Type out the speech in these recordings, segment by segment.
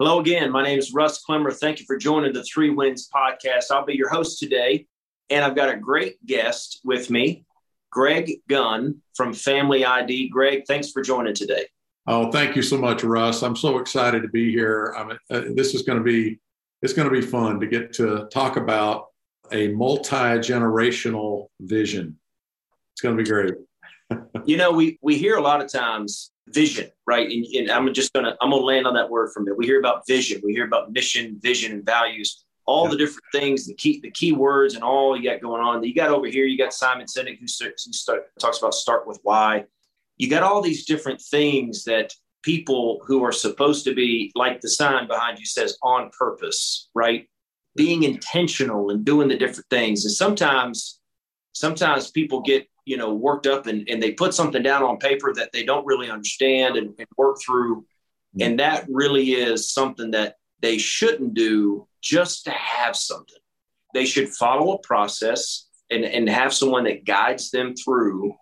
Hello again. My name is Russ Clemmer. Thank you for joining the Three Wins podcast. I'll be your host today, and I've got a great guest with me, Greg Gunn from Family ID. Greg, thanks for joining today. Oh, thank you so much, Russ. I'm so excited to be here. I'm, uh, this is going to be it's going to be fun to get to talk about a multi generational vision. It's going to be great. You know, we we hear a lot of times vision, right? And, and, I'm just gonna I'm gonna land on that word for a minute. We hear about vision, we hear about mission, vision, and values, all yeah. the different things, the key the key words, and all you got going on. You got over here, you got Simon Sinek who, who start, talks about start with why. You got all these different things that people who are supposed to be like the sign behind you says on purpose, right? Being intentional and doing the different things. And sometimes, sometimes people get you know worked up and, and they put something down on paper that they don't really understand and, and work through mm-hmm. and that really is something that they shouldn't do just to have something they should follow a process and, and have someone that guides them through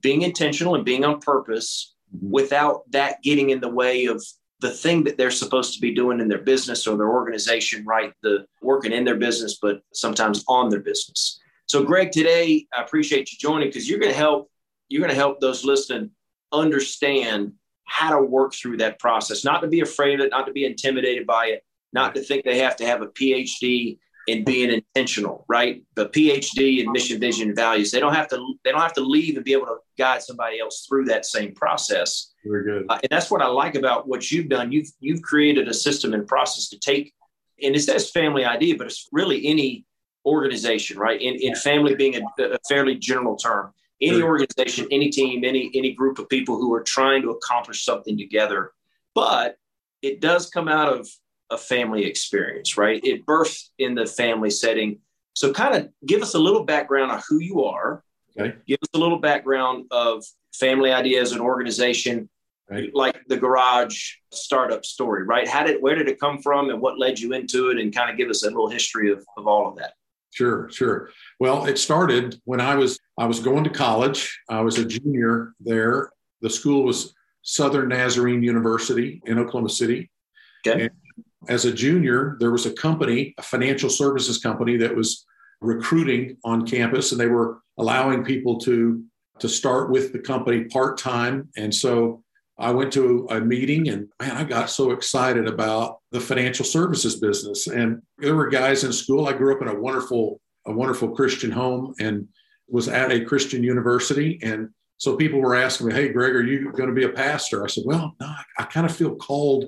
being intentional and being on purpose mm-hmm. without that getting in the way of the thing that they're supposed to be doing in their business or their organization right the working in their business but sometimes on their business so, Greg, today I appreciate you joining because you're going to help you're going to help those listening understand how to work through that process, not to be afraid of it, not to be intimidated by it, not to think they have to have a PhD in being intentional, right? The PhD in mission, vision, and values. They don't have to. They don't have to leave and be able to guide somebody else through that same process. Very good. Uh, and that's what I like about what you've done. You've you've created a system and process to take, and it says Family ID, but it's really any organization, right? In, in family being a, a fairly general term, any organization, any team, any any group of people who are trying to accomplish something together. But it does come out of a family experience, right? It births in the family setting. So, kind of give us a little background on who you are. Okay. Give us a little background of Family ID as an organization, right. like the garage startup story, right? How did where did it come from, and what led you into it, and kind of give us a little history of, of all of that. Sure, sure. Well, it started when I was I was going to college. I was a junior there. The school was Southern Nazarene University in Oklahoma City. Okay. And as a junior, there was a company, a financial services company that was recruiting on campus, and they were allowing people to to start with the company part time. And so I went to a meeting and man, I got so excited about the financial services business. And there were guys in school. I grew up in a wonderful, a wonderful Christian home and was at a Christian university. And so people were asking me, Hey, Greg, are you going to be a pastor? I said, Well, no, I, I kind of feel called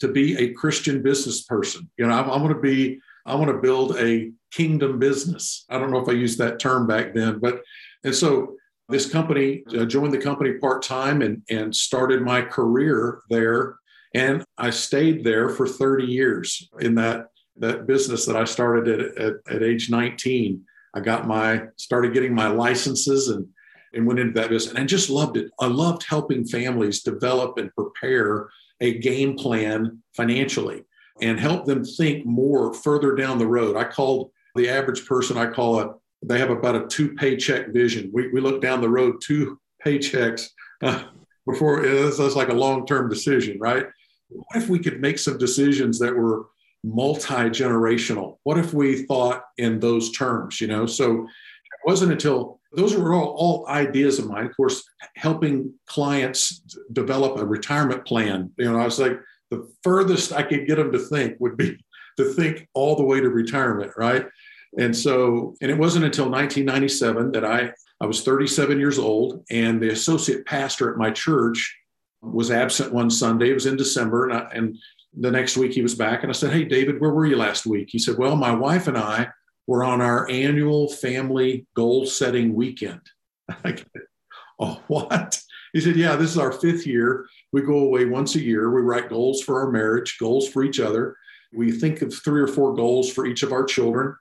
to be a Christian business person. You know, I, I want to be, I want to build a kingdom business. I don't know if I used that term back then, but, and so this company, uh, joined the company part time and, and started my career there. And I stayed there for 30 years in that, that business that I started at, at, at age 19. I got my, started getting my licenses and, and went into that business. And I just loved it. I loved helping families develop and prepare a game plan financially and help them think more further down the road. I called the average person, I call a they have about a two paycheck vision. We, we look down the road two paychecks uh, before it's, it's like a long term decision, right? What if we could make some decisions that were multi generational? What if we thought in those terms, you know? So it wasn't until those were all, all ideas of mine. Of course, helping clients develop a retirement plan. You know, I was like, the furthest I could get them to think would be to think all the way to retirement, right? And so, and it wasn't until 1997 that I, I was 37 years old, and the associate pastor at my church was absent one Sunday. It was in December, and, I, and the next week he was back. And I said, Hey, David, where were you last week? He said, Well, my wife and I were on our annual family goal setting weekend. oh, what? He said, Yeah, this is our fifth year. We go away once a year. We write goals for our marriage, goals for each other. We think of three or four goals for each of our children.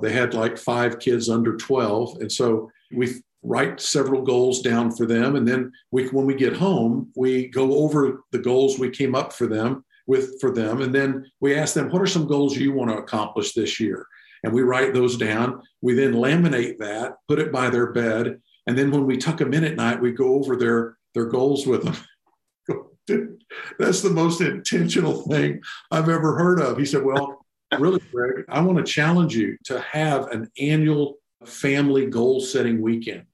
They had like five kids under 12. And so we write several goals down for them. And then we, when we get home, we go over the goals we came up for them with for them. And then we ask them, what are some goals you want to accomplish this year? And we write those down. We then laminate that, put it by their bed. And then when we tuck them in at night, we go over their, their goals with them. dude, that's the most intentional thing I've ever heard of. He said, Well, really, Greg, I want to challenge you to have an annual family goal setting weekend.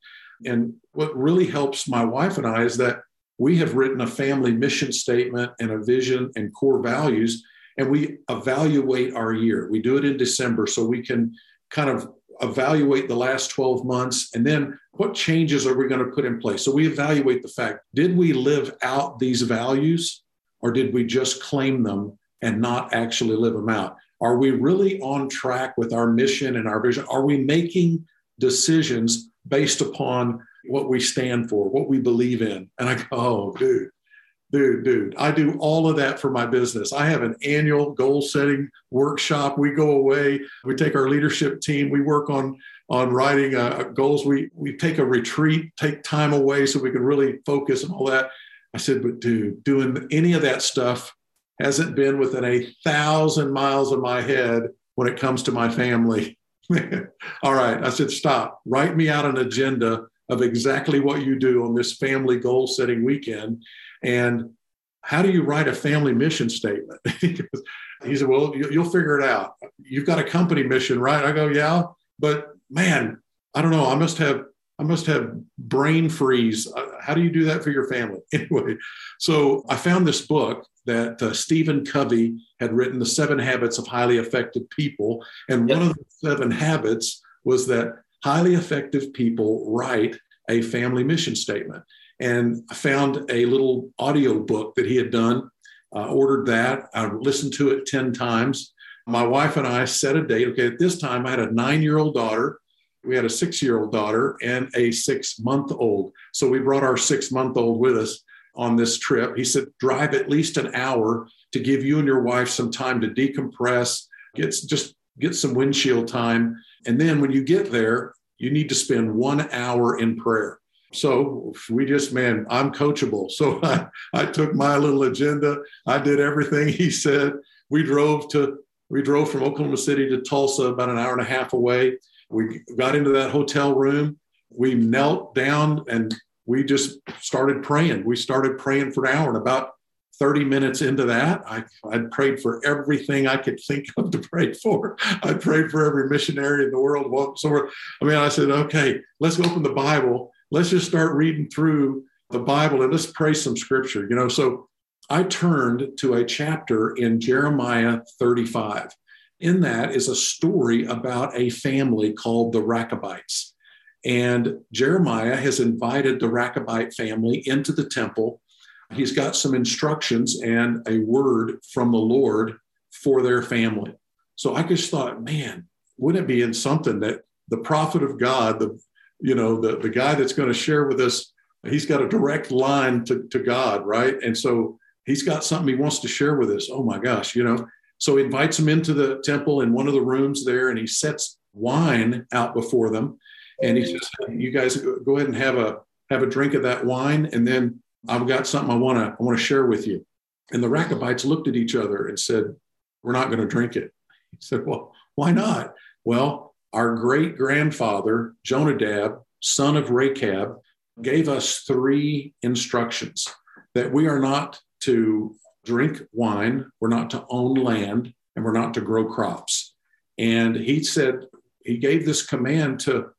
And what really helps my wife and I is that we have written a family mission statement and a vision and core values, and we evaluate our year. We do it in December so we can kind of evaluate the last 12 months and then what changes are we going to put in place so we evaluate the fact did we live out these values or did we just claim them and not actually live them out are we really on track with our mission and our vision are we making decisions based upon what we stand for what we believe in and i go oh dude dude, dude, I do all of that for my business. I have an annual goal setting workshop. We go away, we take our leadership team, we work on on writing uh, goals. We we take a retreat, take time away so we can really focus and all that. I said, but dude, doing any of that stuff hasn't been within a thousand miles of my head when it comes to my family. all right, I said, stop. Write me out an agenda of exactly what you do on this family goal setting weekend and how do you write a family mission statement? he said, Well, you'll figure it out. You've got a company mission, right? I go, Yeah, but man, I don't know. I must have I must have brain freeze. Uh, how do you do that for your family? Anyway, so I found this book that uh, Stephen Covey had written, The Seven Habits of Highly Effective People. And one of the seven habits was that highly effective people write a family mission statement and I found a little audio book that he had done. Uh, ordered that. I listened to it 10 times. My wife and I set a date. Okay, at this time, I had a nine year old daughter. We had a six year old daughter and a six month old. So we brought our six month old with us on this trip. He said, drive at least an hour to give you and your wife some time to decompress, get just get some windshield time. And then when you get there, you need to spend one hour in prayer. So we just, man, I'm coachable. So I, I took my little agenda. I did everything he said. We drove to, we drove from Oklahoma City to Tulsa, about an hour and a half away. We got into that hotel room. We knelt down and we just started praying. We started praying for an hour. And about 30 minutes into that, I, I'd prayed for everything I could think of to pray for. I prayed for every missionary in the world. So, I mean, I said, okay, let's open the Bible let's just start reading through the Bible and let's pray some scripture. You know, so I turned to a chapter in Jeremiah 35. In that is a story about a family called the Rechabites. And Jeremiah has invited the Rechabite family into the temple. He's got some instructions and a word from the Lord for their family. So I just thought, man, wouldn't it be in something that the prophet of God, the you know, the, the guy that's going to share with us, he's got a direct line to, to God, right? And so he's got something he wants to share with us. Oh my gosh, you know. So he invites them into the temple in one of the rooms there and he sets wine out before them. And he says, You guys go ahead and have a have a drink of that wine, and then I've got something I want to I want to share with you. And the Rechabites looked at each other and said, We're not going to drink it. He said, Well, why not? Well, our great grandfather, Jonadab, son of Rechab, gave us three instructions that we are not to drink wine, we're not to own land, and we're not to grow crops. And he said, he gave this command to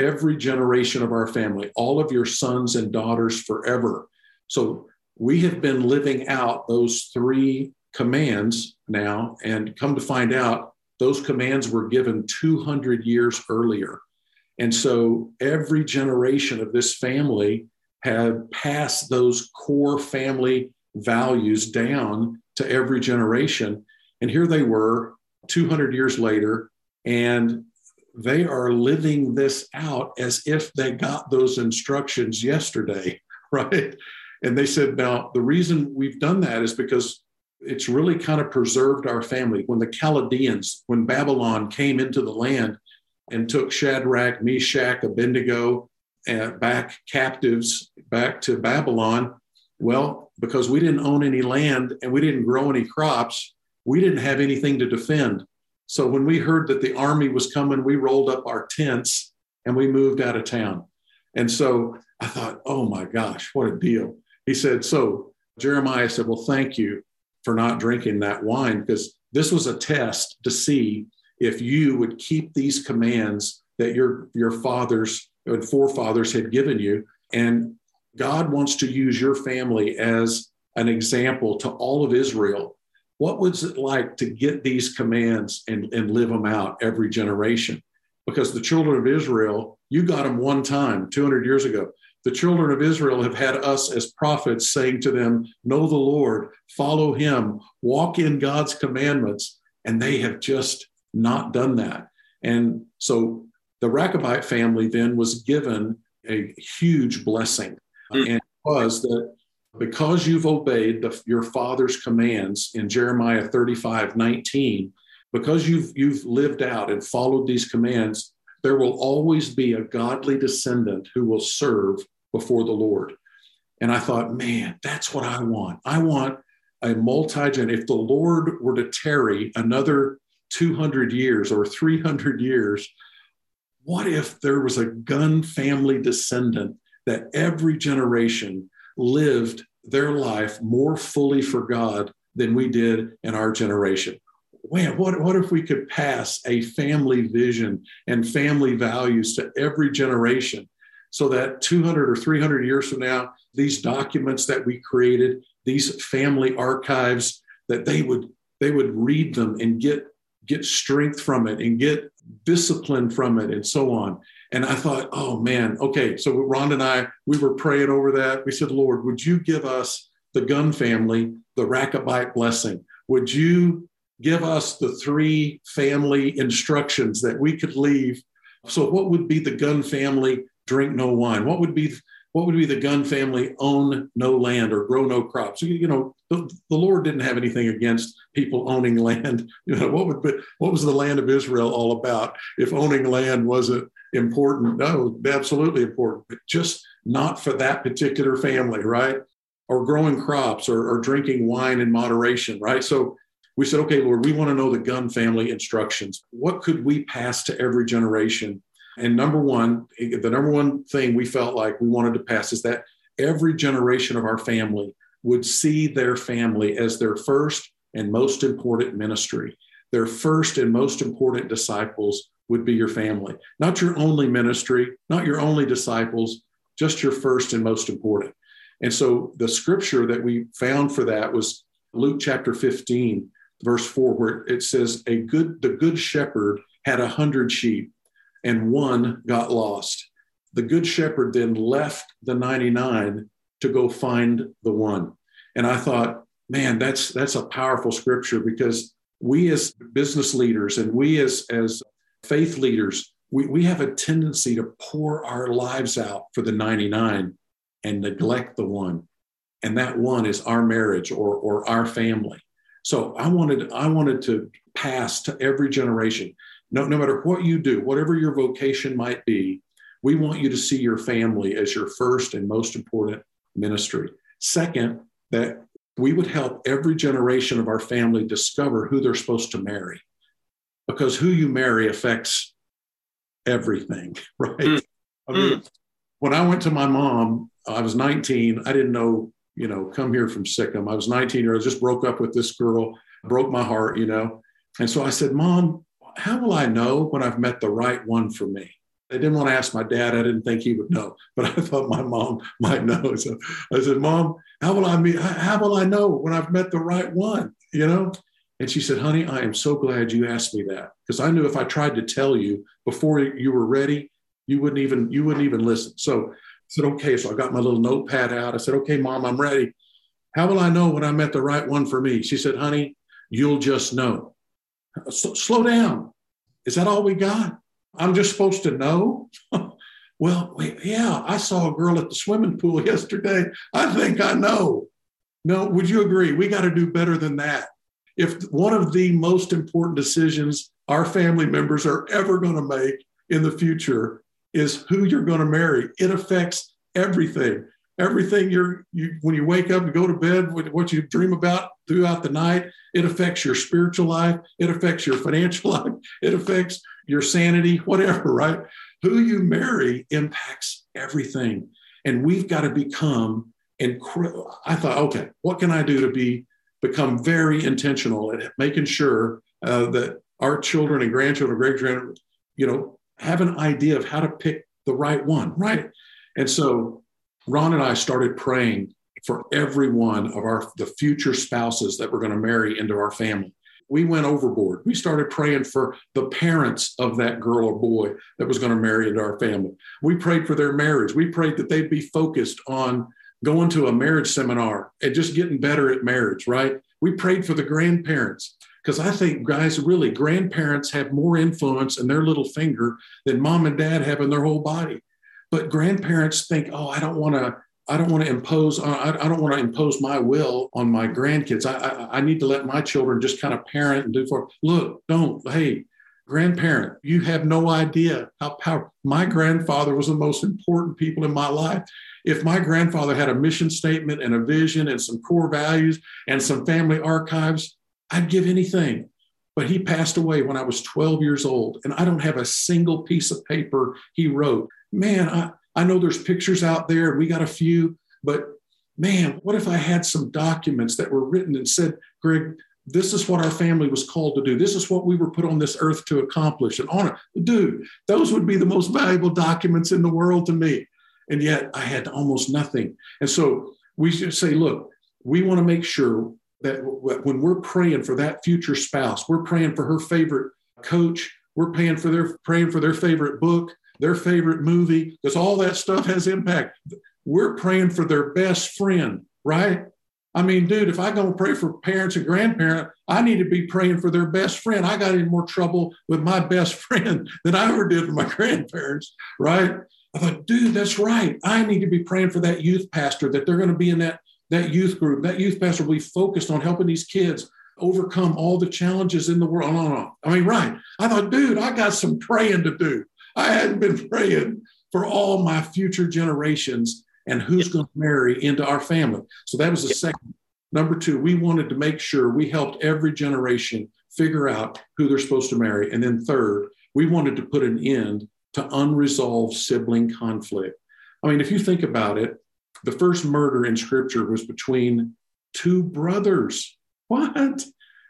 every generation of our family, all of your sons and daughters forever. So we have been living out those three commands now, and come to find out, those commands were given 200 years earlier. And so every generation of this family had passed those core family values down to every generation. And here they were 200 years later, and they are living this out as if they got those instructions yesterday, right? And they said, now, the reason we've done that is because it's really kind of preserved our family. When the Chaldeans, when Babylon came into the land and took Shadrach, Meshach, Abednego back captives back to Babylon, well, because we didn't own any land and we didn't grow any crops, we didn't have anything to defend. So when we heard that the army was coming, we rolled up our tents and we moved out of town. And so I thought, oh my gosh, what a deal. He said, so Jeremiah said, Well, thank you for not drinking that wine because this was a test to see if you would keep these commands that your, your fathers and forefathers had given you. And God wants to use your family as an example to all of Israel. What was it like to get these commands and, and live them out every generation? Because the children of Israel, you got them one time 200 years ago. The children of Israel have had us as prophets saying to them, Know the Lord, follow him, walk in God's commandments. And they have just not done that. And so the Rechabite family then was given a huge blessing. Mm. And it was that because you've obeyed the, your father's commands in Jeremiah 35 19, because you've, you've lived out and followed these commands, there will always be a godly descendant who will serve before the Lord. And I thought, man, that's what I want. I want a multi gen. If the Lord were to tarry another 200 years or 300 years, what if there was a Gunn family descendant that every generation lived their life more fully for God than we did in our generation? Man, what, what if we could pass a family vision and family values to every generation so that 200 or 300 years from now, these documents that we created, these family archives, that they would they would read them and get get strength from it and get discipline from it and so on. And I thought, oh man, okay. So Ron and I, we were praying over that. We said, Lord, would you give us the Gunn family the Rechabite blessing? Would you give us the three family instructions that we could leave? So, what would be the Gunn family drink no wine? What would be what would be the Gunn family own no land or grow no crops? You know, the, the Lord didn't have anything against people owning land. You know, what would what was the land of Israel all about if owning land wasn't important? No, absolutely important, but just not for that particular family, right? Or growing crops or, or drinking wine in moderation, right? So we said, okay, Lord, we want to know the Gunn family instructions. What could we pass to every generation and number one, the number one thing we felt like we wanted to pass is that every generation of our family would see their family as their first and most important ministry. Their first and most important disciples would be your family, not your only ministry, not your only disciples, just your first and most important. And so the scripture that we found for that was Luke chapter 15, verse 4, where it says, A good the good shepherd had a hundred sheep and one got lost. The good shepherd then left the 99 to go find the one. And I thought, man, that's that's a powerful scripture because we as business leaders and we as as faith leaders, we, we have a tendency to pour our lives out for the 99 and neglect the one. And that one is our marriage or, or our family. So I wanted, I wanted to pass to every generation no, no matter what you do, whatever your vocation might be, we want you to see your family as your first and most important ministry. Second, that we would help every generation of our family discover who they're supposed to marry because who you marry affects everything, right? Mm. I mean, mm. when I went to my mom, I was 19. I didn't know, you know, come here from Sikkim. I was 19 years, old, just broke up with this girl, broke my heart, you know. And so I said, Mom, how will I know when I've met the right one for me? I didn't want to ask my dad. I didn't think he would know, but I thought my mom might know. So I said, Mom, how will I meet, how will I know when I've met the right one? You know? And she said, Honey, I am so glad you asked me that. Because I knew if I tried to tell you before you were ready, you wouldn't even you wouldn't even listen. So I said, okay. So I got my little notepad out. I said, okay, mom, I'm ready. How will I know when I met the right one for me? She said, honey, you'll just know. slow down. Is that all we got? I'm just supposed to know? well, yeah, I saw a girl at the swimming pool yesterday. I think I know. No, would you agree? We got to do better than that. If one of the most important decisions our family members are ever going to make in the future is who you're going to marry, it affects everything. Everything you're you, when you wake up and go to bed what you dream about throughout the night it affects your spiritual life it affects your financial life it affects your sanity whatever right? Who you marry impacts everything. And we've got to become And I thought, okay, what can I do to be become very intentional at making sure uh, that our children and grandchildren, great grandchildren, you know, have an idea of how to pick the right one, right? And so Ron and I started praying for every one of our the future spouses that we're going to marry into our family. We went overboard. We started praying for the parents of that girl or boy that was going to marry into our family. We prayed for their marriage. We prayed that they'd be focused on going to a marriage seminar and just getting better at marriage, right? We prayed for the grandparents because I think, guys, really, grandparents have more influence in their little finger than mom and dad have in their whole body. But grandparents think, oh, I don't want to. I don't want to impose. Uh, I, I don't want to impose my will on my grandkids. I, I, I need to let my children just kind of parent and do for. Look, don't. Hey, grandparent, you have no idea how powerful. My grandfather was the most important people in my life. If my grandfather had a mission statement and a vision and some core values and some family archives, I'd give anything. But he passed away when I was 12 years old, and I don't have a single piece of paper he wrote. Man, I, I know there's pictures out there, and we got a few, but man, what if I had some documents that were written and said, Greg, this is what our family was called to do. This is what we were put on this earth to accomplish and honor. Dude, those would be the most valuable documents in the world to me. And yet I had almost nothing. And so we should say, look, we want to make sure that when we're praying for that future spouse, we're praying for her favorite coach, we're praying for their praying for their favorite book, their favorite movie, because all that stuff has impact. We're praying for their best friend, right? I mean, dude, if I go pray for parents and grandparents, I need to be praying for their best friend. I got in more trouble with my best friend than I ever did with my grandparents, right? I thought, dude, that's right. I need to be praying for that youth pastor that they're going to be in that that youth group, that youth pastor will be focused on helping these kids overcome all the challenges in the world. On, on. I mean, right. I thought, dude, I got some praying to do. I hadn't been praying for all my future generations and who's going to marry into our family. So that was the second. Number two, we wanted to make sure we helped every generation figure out who they're supposed to marry. And then third, we wanted to put an end to unresolved sibling conflict. I mean, if you think about it, the first murder in scripture was between two brothers. What?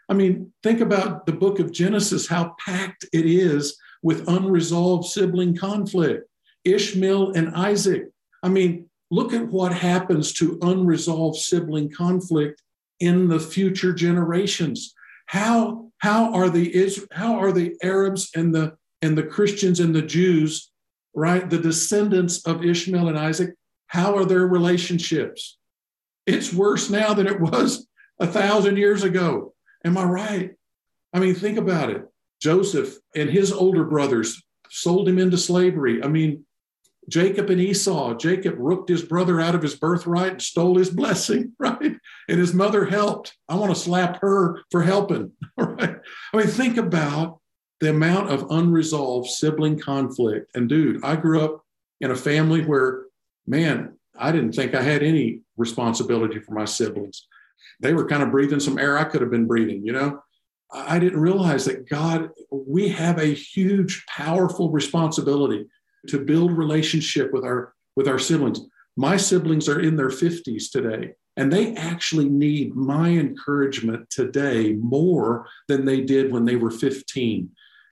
I mean, think about the book of Genesis, how packed it is with unresolved sibling conflict. Ishmael and Isaac. I mean, look at what happens to unresolved sibling conflict in the future generations. How, how, are the, how are the Arabs and the, and the Christians and the Jews, right, the descendants of Ishmael and Isaac, how are their relationships? It's worse now than it was a thousand years ago. Am I right? I mean, think about it. Joseph and his older brothers sold him into slavery. I mean, Jacob and Esau, Jacob rooked his brother out of his birthright and stole his blessing, right? And his mother helped. I want to slap her for helping, right? I mean, think about the amount of unresolved sibling conflict. And dude, I grew up in a family where man, I didn't think I had any responsibility for my siblings. They were kind of breathing some air I could have been breathing, you know? I didn't realize that God, we have a huge, powerful responsibility to build relationship with our with our siblings. My siblings are in their 50s today, and they actually need my encouragement today more than they did when they were 15.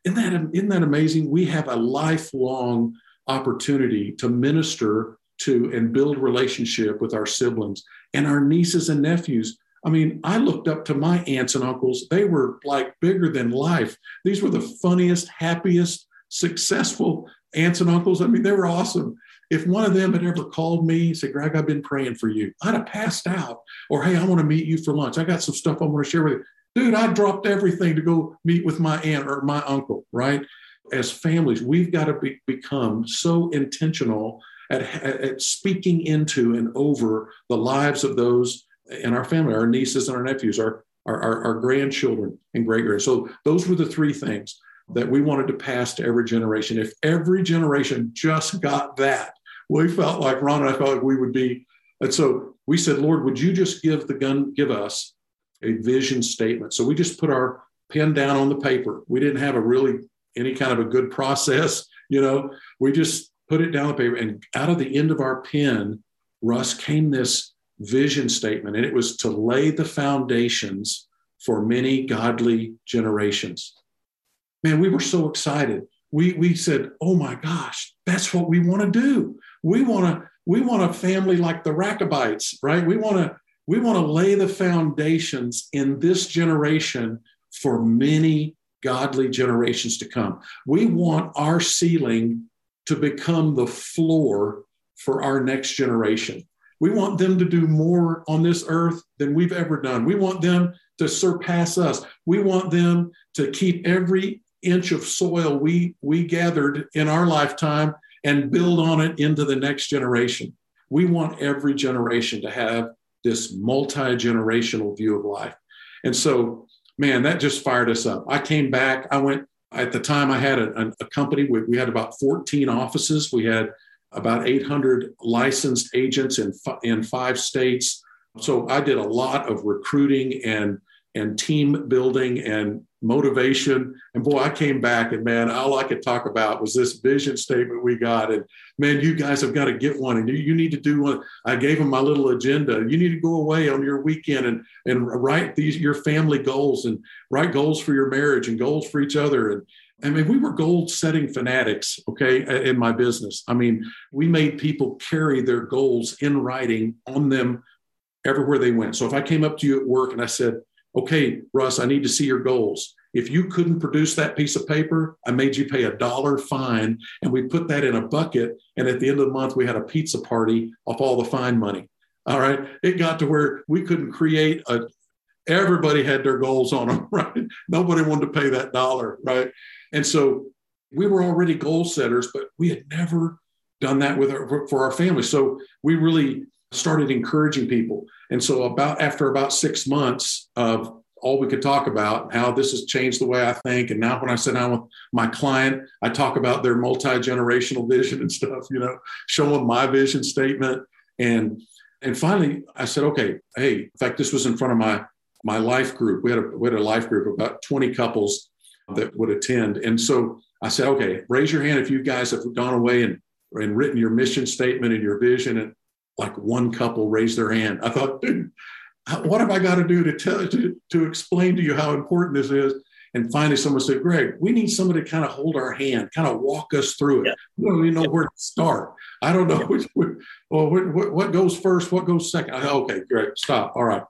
Isn't that, isn't that amazing? We have a lifelong opportunity to minister to and build relationship with our siblings and our nieces and nephews. I mean, I looked up to my aunts and uncles. They were like bigger than life. These were the funniest, happiest, successful aunts and uncles. I mean, they were awesome. If one of them had ever called me, and said, Greg, I've been praying for you, I'd have passed out. Or, hey, I want to meet you for lunch. I got some stuff I want to share with you. Dude, I dropped everything to go meet with my aunt or my uncle, right? As families, we've got to be, become so intentional at, at speaking into and over the lives of those in our family, our nieces and our nephews, our, our, our, grandchildren and great grand. So those were the three things that we wanted to pass to every generation. If every generation just got that, we felt like Ron and I felt like we would be. And so we said, Lord, would you just give the Gunn, give us a vision statement? So we just put our pen down on the paper. We didn't have a really any kind of a good process, you know. We just put it down on the paper, and out of the end of our pen, Russ, came this vision statement, and it was to lay the foundations for many godly generations. Man, we were so excited. We, we said, oh my gosh, that's what we want to do. We want to we want a family like the Rechabites, right? We want to we want to lay the foundations in this generation for many godly generations to come. We want our ceiling to become the floor for our next generation. We want them to do more on this earth than we've ever done. We want them to surpass us. We want them to keep every inch of soil we, we gathered in our lifetime and build on it into the next generation. We want every generation to have this multi generational view of life. And so, man, that just fired us up. I came back. I went, at the time, I had a, a company. We, we had about 14 offices. We had about 800 licensed agents in, in five states. So I did a lot of recruiting and and team building and motivation. And boy, I came back and man, all I could talk about was this vision statement we got. And man, you guys have got to get one and you, you need to do one. I gave them my little agenda. You need to go away on your weekend and, and write these, your family goals and write goals for your marriage and goals for each other. And I mean, we were goal setting fanatics, okay, in my business. I mean, we made people carry their goals in writing on them everywhere they went. So if I came up to you at work and I said, okay, Russ, I need to see your goals. If you couldn't produce that piece of paper, I made you pay a dollar fine and we put that in a bucket. And at the end of the month, we had a pizza party off all the fine money. All right. It got to where we couldn't create a, everybody had their goals on them, right? Nobody wanted to pay that dollar, right? And so we were already goal setters, but we had never done that with our, for our family. So we really started encouraging people. And so about after about six months of all we could talk about how this has changed the way I think. And now when I sit down with my client, I talk about their multi-generational vision and stuff, you know, show them my vision statement. And and finally I said, okay, hey, in fact, this was in front of my my life group. We had a we had a life group about 20 couples that would attend. And so I said, okay, raise your hand if you guys have gone away and, and written your mission statement and your vision. And like one couple raised their hand. I thought, dude, what have I got to do to tell to, to explain to you how important this is? And finally, someone said, Greg, we need somebody to kind of hold our hand, kind of walk us through it. Yeah. We don't even know yeah. where to start. I don't know which, well, what, what goes first, what goes second. I, okay, great, stop. All right.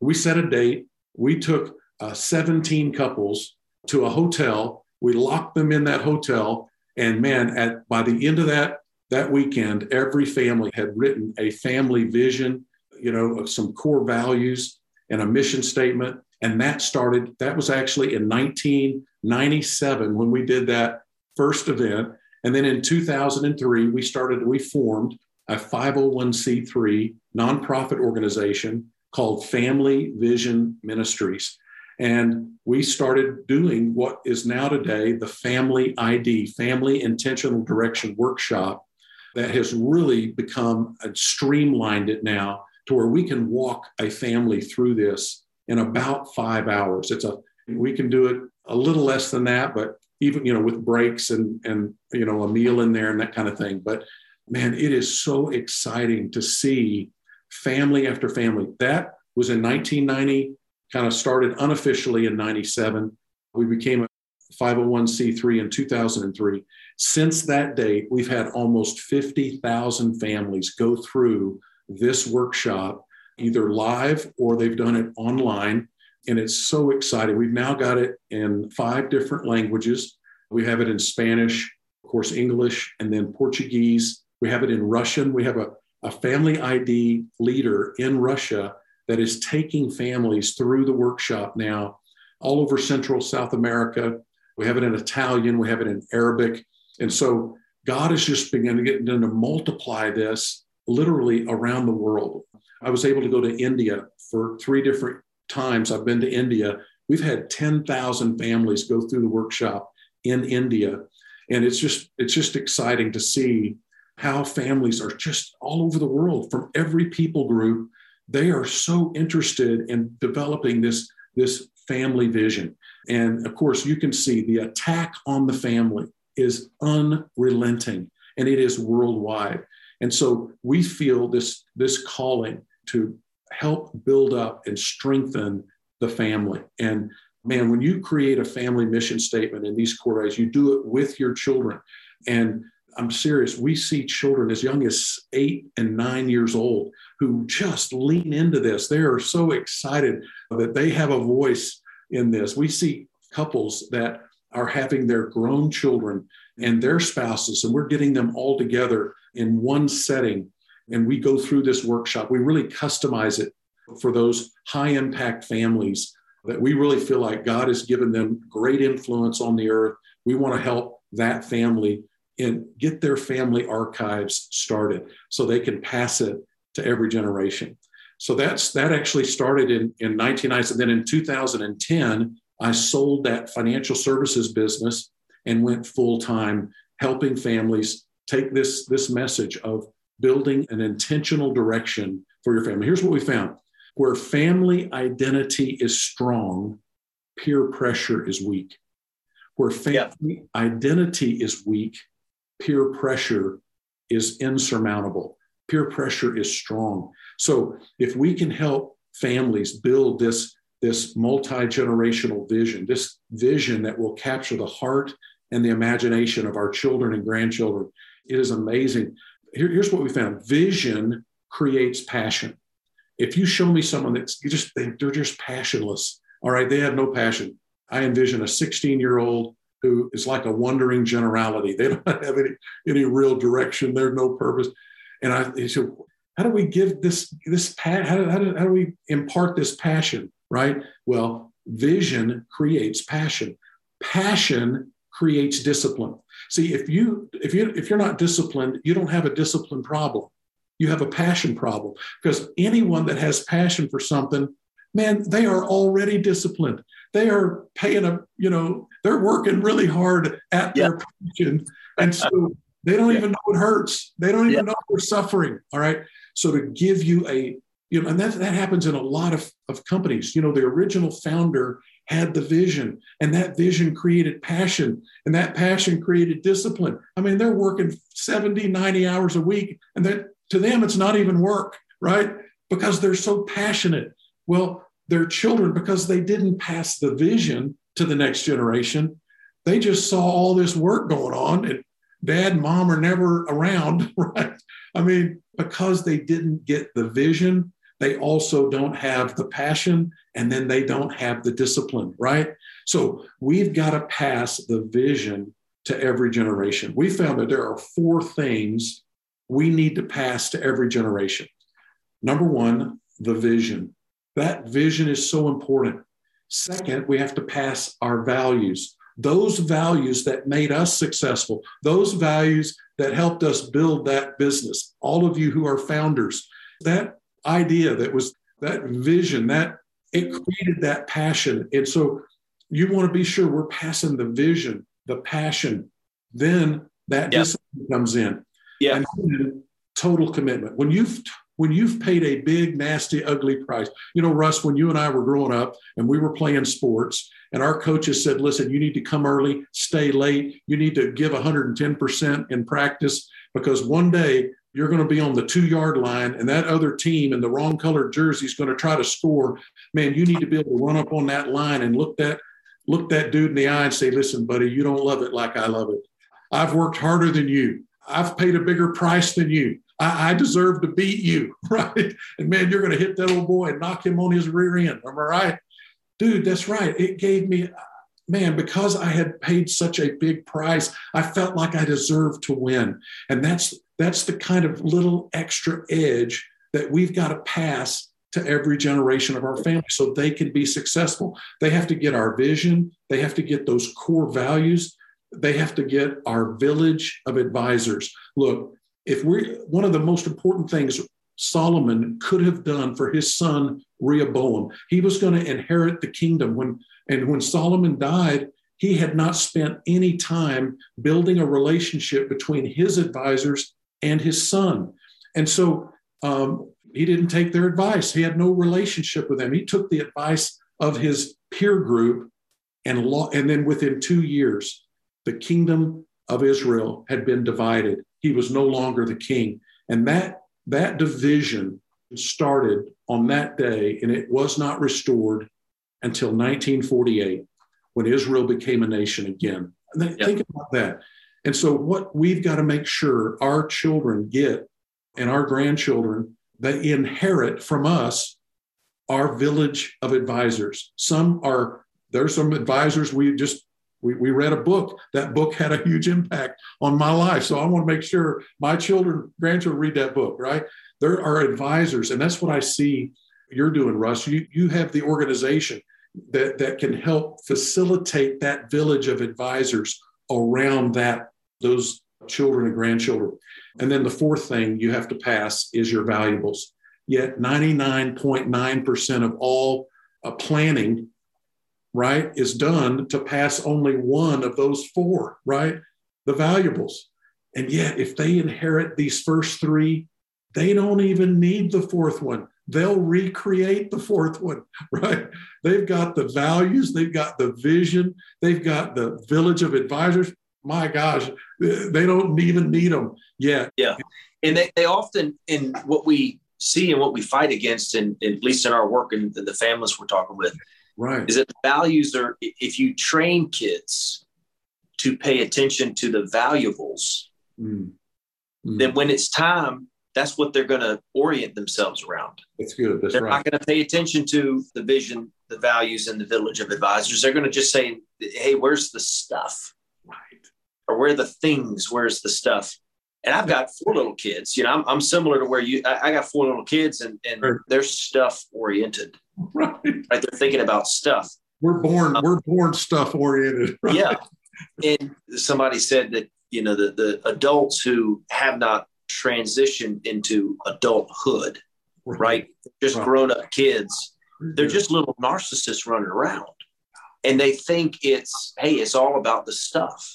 We set a date. We took uh, 17 couples to a hotel. We locked them in that hotel. And man, at by the end of that that weekend, every family had written a family vision, you know, of some core values and a mission statement. And that started, that was actually in 1997 when we did that first event. And then in 2003, we started, we formed a 501c3 nonprofit organization called Family Vision Ministries. And we started doing what is now today the Family ID, Family Intentional Direction Workshop, that has really become streamlined it now to where we can walk a family through this in about five hours. It's a we can do it a little less than that, but even you know with breaks and and you know a meal in there and that kind of thing. But man, it is so exciting to see family after family. That was in 1990, kind of started unofficially in 97. We became a 501c3 in 2003. Since that date, we've had almost 50,000 families go through this workshop, either live or they've done it online. And it's so exciting. We've now got it in five different languages. We have it in Spanish, of course, English, and then Portuguese. We have it in Russian. We have a, a family ID leader in Russia that is taking families through the workshop now all over Central South America. We have it in Italian, we have it in Arabic. And so God is just beginning to get to multiply this literally around the world. I was able to go to India for three different times. I've been to India. We've had 10,000 families go through the workshop in India. And it's just it's just exciting to see how families are just all over the world from every people group. They are so interested in developing this, this family vision. And of course, you can see the attack on the family is unrelenting and it is worldwide. And so we feel this, this calling to help build up and strengthen the family. And man, when you create a family mission statement in these core areas, you do it with your children. And I'm serious, we see children as young as eight and nine years old who just lean into this. They are so excited that they have a voice in this. We see couples that are having their grown children and their spouses, and we're getting them all together in one setting. And we go through this workshop. We really customize it for those high impact families that we really feel like God has given them great influence on the earth. We want to help that family and get their family archives started so they can pass it to every generation. So that's that actually started in, in 1990. And then in 2010, I sold that financial services business and went full time helping families take this, this message of building an intentional direction for your family. Here's what we found where family identity is strong, peer pressure is weak. Where family yeah. identity is weak, peer pressure is insurmountable. Peer pressure is strong. So if we can help families build this, this multi-generational vision, this vision that will capture the heart and the imagination of our children and grandchildren, it is amazing. Here, here's what we found. Vision creates passion. If you show me someone that's just they, they're just passionless, all right, they have no passion. I envision a 16 year old who is like a wandering generality. They don't have any any real direction. There's no purpose. And I he said, how do we give this this how do, how do, how do we impart this passion? Right. Well, vision creates passion. Passion creates discipline. See, if you if you if you're not disciplined, you don't have a discipline problem. You have a passion problem because anyone that has passion for something, man, they are already disciplined. They are paying a, you know, they're working really hard at yeah. their passion. And so they don't yeah. even know it hurts. They don't even yeah. know they're suffering. All right. So to give you a, you know, and that, that happens in a lot of, of companies. You know, the original founder had the vision and that vision created passion and that passion created discipline. I mean, they're working 70, 90 hours a week and that to them, it's not even work, right? Because they're so passionate. Well, their children, because they didn't pass the vision to the next generation, they just saw all this work going on and dad and mom are never around, right? I mean, because they didn't get the vision, they also don't have the passion and then they don't have the discipline, right? So we've got to pass the vision to every generation. We found that there are four things we need to pass to every generation. Number one, the vision. That vision is so important. Second, we have to pass our values. Those values that made us successful, those values that helped us build that business. All of you who are founders, that idea that was that vision, that it created that passion. And so you want to be sure we're passing the vision, the passion. Then that yep. discipline comes in. Yeah. And total commitment. When you've when you've paid a big, nasty, ugly price, you know, Russ, when you and I were growing up and we were playing sports, and our coaches said, listen, you need to come early, stay late, you need to give 110% in practice because one day you're going to be on the two yard line and that other team in the wrong colored jersey is going to try to score. Man, you need to be able to run up on that line and look that look that dude in the eye and say, listen, buddy, you don't love it like I love it. I've worked harder than you. I've paid a bigger price than you. I, I deserve to beat you, right? And man, you're going to hit that old boy and knock him on his rear end. Am I right? Dude, that's right. It gave me, man, because I had paid such a big price, I felt like I deserved to win. And that's that's the kind of little extra edge that we've got to pass to every generation of our family so they can be successful. They have to get our vision, they have to get those core values, they have to get our village of advisors. Look, if we one of the most important things Solomon could have done for his son Rehoboam, he was going to inherit the kingdom when and when Solomon died, he had not spent any time building a relationship between his advisors and his son. And so um, he didn't take their advice. He had no relationship with them. He took the advice of his peer group, and, lo- and then within two years, the kingdom of Israel had been divided. He was no longer the king. And that, that division started on that day, and it was not restored until 1948 when Israel became a nation again. Yep. Think about that. And so, what we've got to make sure our children get and our grandchildren, they inherit from us our village of advisors. Some are, there's some advisors we just, we, we read a book. That book had a huge impact on my life. So I want to make sure my children, grandchildren read that book, right? There are advisors. And that's what I see you're doing, Russ. You, you have the organization that, that can help facilitate that village of advisors around that those children and grandchildren. And then the fourth thing you have to pass is your valuables. Yet 99.9% of all uh, planning, right, is done to pass only one of those four, right? The valuables. And yet, if they inherit these first three, they don't even need the fourth one. They'll recreate the fourth one, right? They've got the values, they've got the vision, they've got the village of advisors my gosh, they don't even need them yet. Yeah. And they, they often, in what we see and what we fight against, and at least in our work and the families we're talking with, right, is that the values are, if you train kids to pay attention to the valuables, mm. Mm. then when it's time, that's what they're going to orient themselves around. That's good. That's they're right. not going to pay attention to the vision, the values, and the village of advisors. They're going to just say, "Hey, where's the stuff?" Right. or where are the things, where's the stuff? And I've got four little kids. You know, I'm, I'm similar to where you. I, I got four little kids, and and right. they're stuff oriented. Right. right. They're thinking about stuff. We're born. Um, we're born stuff oriented. Right? Yeah. And somebody said that you know the the adults who have not transitioned into adulthood, right? right? Just grown up kids. They're just little narcissists running around, and they think it's hey, it's all about the stuff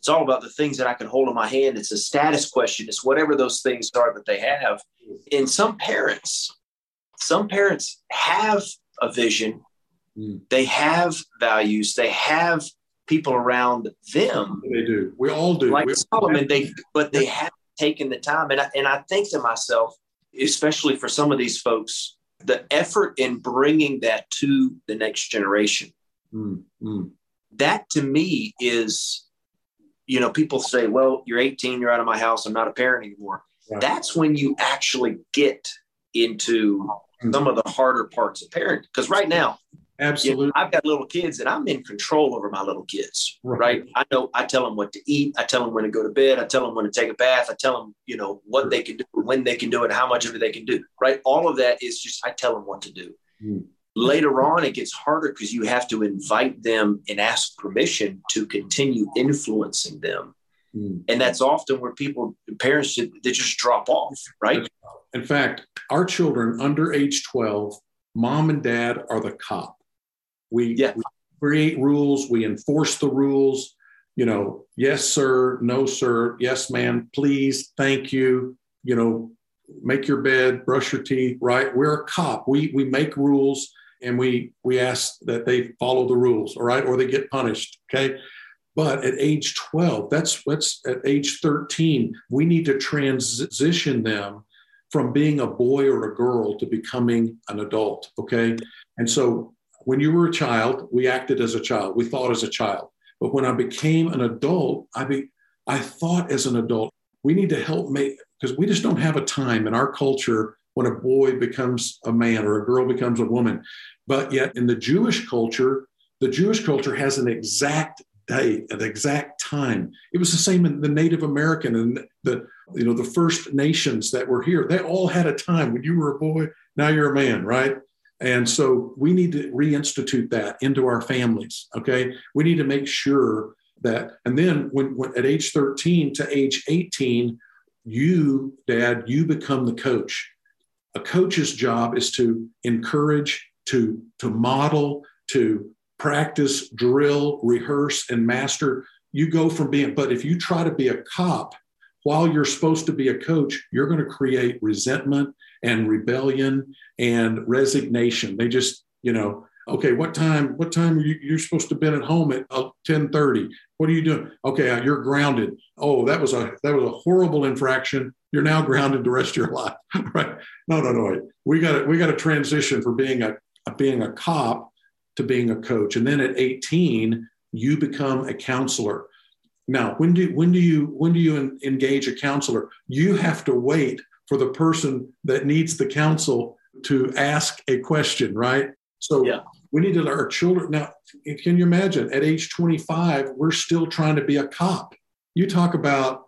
it's all about the things that I can hold in my hand. It's a status question. It's whatever those things are that they have. And some parents, some parents have a vision. Mm. They have values. They have people around them. They do. We all do. Like we Solomon, they but they have taken the time. And I, and I think to myself, especially for some of these folks, the effort in bringing that to the next generation. Mm. Mm. That to me is you know, people say, well, you're 18, you're out of my house, I'm not a parent anymore. Right. That's when you actually get into mm-hmm. some of the harder parts of parenting. Because right now, Absolutely. You know, I've got little kids and I'm in control over my little kids, right. right. I know I tell them what to eat. I tell them when to go to bed. I tell them when to take a bath. I tell them, you know, what right. they can do, when they can do it, how much of it they can do, right? All of that is just, I tell them what to do. Mm. Later on, it gets harder because you have to invite them and ask permission to continue influencing them. Mm. And that's often where people, parents, they just drop off, right? In fact, our children under age 12, mom and dad are the cop. We, yeah. we create rules, we enforce the rules. You know, yes, sir, no, sir, yes, ma'am, please, thank you. You know, make your bed, brush your teeth, right? We're a cop. We we make rules and we we ask that they follow the rules, all right, or they get punished. Okay. But at age 12, that's what's at age 13, we need to transition them from being a boy or a girl to becoming an adult. Okay. And so when you were a child, we acted as a child, we thought as a child. But when I became an adult, I be I thought as an adult. We need to help make because we just don't have a time in our culture when a boy becomes a man or a girl becomes a woman. But yet in the Jewish culture, the Jewish culture has an exact date, an exact time. It was the same in the Native American and the you know the first nations that were here. They all had a time when you were a boy, now you're a man, right? And so we need to reinstitute that into our families. Okay, we need to make sure that, and then when, when at age 13 to age 18, you, dad, you become the coach a coach's job is to encourage, to, to model, to practice, drill, rehearse, and master. You go from being, but if you try to be a cop while you're supposed to be a coach, you're going to create resentment and rebellion and resignation. They just, you know, okay, what time, what time are you, you're supposed to have been at home at 1030? What are you doing? Okay, uh, you're grounded. Oh, that was a, that was a horrible infraction. You're now grounded the rest of your life, right? No, no, no. We got to we got to transition from being a being a cop to being a coach, and then at 18, you become a counselor. Now, when do when do you when do you engage a counselor? You have to wait for the person that needs the counsel to ask a question, right? So yeah. we need to let our children now. Can you imagine at age 25, we're still trying to be a cop? You talk about,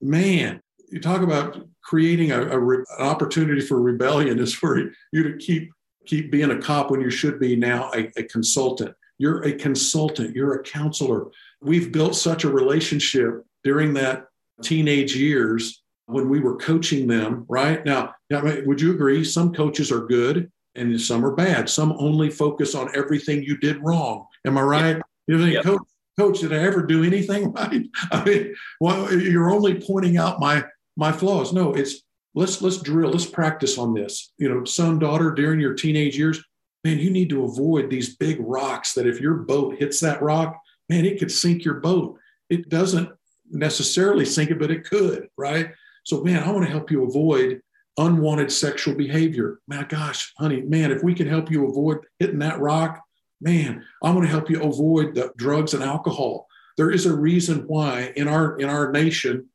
man, you talk about creating a, a an opportunity for rebellion is for you to keep keep being a cop when you should be now a, a consultant. You're a consultant. You're a counselor. We've built such a relationship during that teenage years when we were coaching them. Right now, would you agree? Some coaches are good and some are bad. Some only focus on everything you did wrong. Am I right? Yep. You think, yep. coach, coach, did I ever do anything right? I mean, well, you're only pointing out my my flaws. No, it's let's let's drill, let's practice on this. You know, son, daughter, during your teenage years, man, you need to avoid these big rocks that if your boat hits that rock, man, it could sink your boat. It doesn't necessarily sink it, but it could, right? So, man, I want to help you avoid unwanted sexual behavior. My gosh, honey, man, if we can help you avoid hitting that rock, man, I want to help you avoid the drugs and alcohol. There is a reason why in our in our nation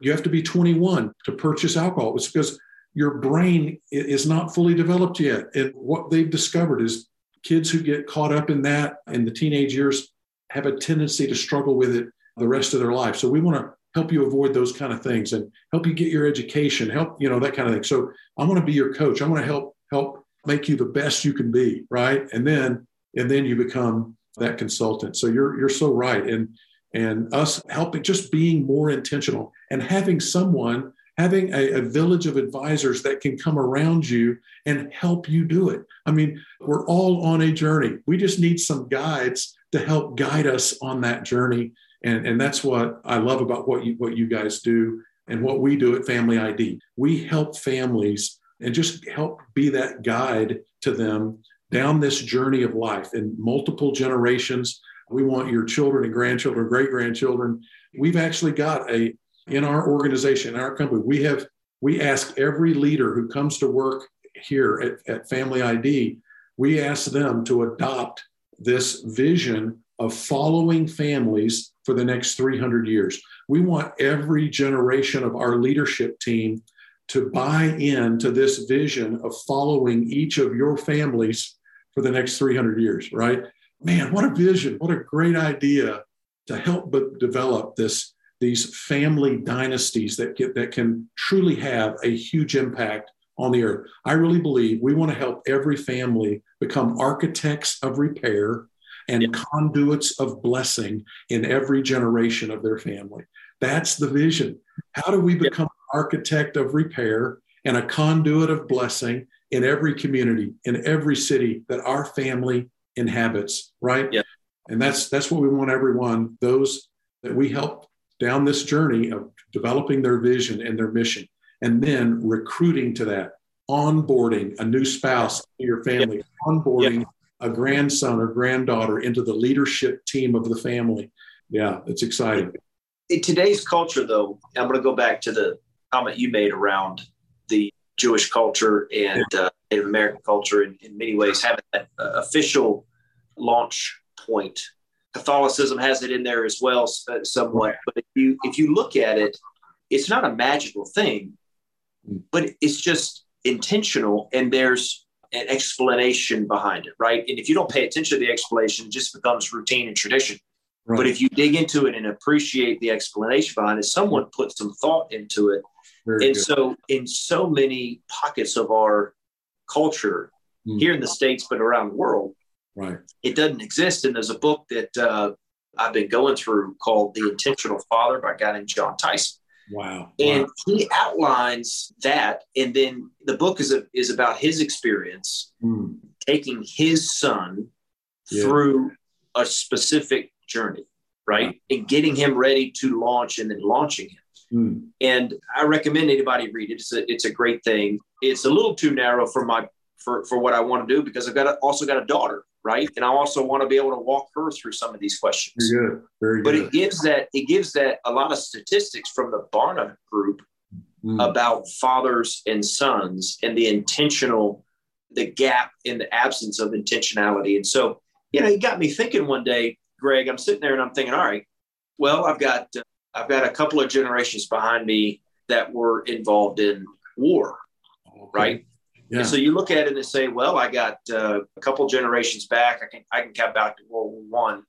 you have to be 21 to purchase alcohol. It's because your brain is not fully developed yet. And what they've discovered is kids who get caught up in that in the teenage years have a tendency to struggle with it the rest of their life. So we want to help you avoid those kind of things and help you get your education, help, you know, that kind of thing. So I want to be your coach. I want to help help make you the best you can be, right? And then and then you become that consultant. So you're you're so right. And and us helping just being more intentional and having someone having a, a, village of advisors that can come around you and help you do it. I mean we're all on a journey. We just need some guides to help guide us on that journey. And, and that's what i love about what you what you guys do and what we do at family id we help families and just help be that guide to them down this journey of life in multiple generations we want your children and grandchildren, great grandchildren. We've actually got a, in our organization, in our company, we have, we ask every leader who comes to work here at, at Family ID, we ask them to adopt this vision of following families for the next 300 years. We want every generation of our leadership team to buy into this vision of following each of your families for the next 300 years, right? Man, what a vision, what a great idea to help but develop this these family dynasties that get, that can truly have a huge impact on the earth. I really believe we want to help every family become architects of repair and conduits of blessing in every generation of their family. That's the vision. How do we become an architect of repair and a conduit of blessing in every community, in every city that our family inhabits, right? Yeah. And that's that's what we want everyone, those that we help down this journey of developing their vision and their mission, and then recruiting to that, onboarding a new spouse in your family, yeah. onboarding yeah. a grandson or granddaughter into the leadership team of the family. Yeah, it's exciting. In today's culture, though, I'm going to go back to the comment you made around Jewish culture and uh, Native American culture in, in many ways having that uh, official launch point. Catholicism has it in there as well, uh, somewhat. But if you if you look at it, it's not a magical thing, but it's just intentional, and there's an explanation behind it, right? And if you don't pay attention to the explanation, it just becomes routine and tradition. Right. But if you dig into it and appreciate the explanation behind it, someone put some thought into it very and good. so, in so many pockets of our culture mm. here in the States, but around the world, right, it doesn't exist. And there's a book that uh, I've been going through called The Intentional Father by a guy named Jon Tyson. Wow. And wow. he outlines that. And then the book is, a, is about his experience mm. taking his son yeah. through a specific journey, right? And getting him ready to launch and then launching him. Mm. And I recommend anybody read it. It's a, it's a great thing. It's a little too narrow for my for, for what I want to do because I've got a, also got a daughter, right? And I also want to be able to walk her through some of these questions. Very good. Very but good. it gives that it gives that a lot of statistics from the Barna group mm. about fathers and sons and the intentional, the gap in the absence of intentionality. And so, you know, he got me thinking one day, Greg, I'm sitting there and I'm thinking, all right, well, I've got, uh, I've got a couple of generations behind me that were involved in war, okay. right? Yeah. so you look at it and say, well, I got uh, a couple generations back. I can I can count back to World War One,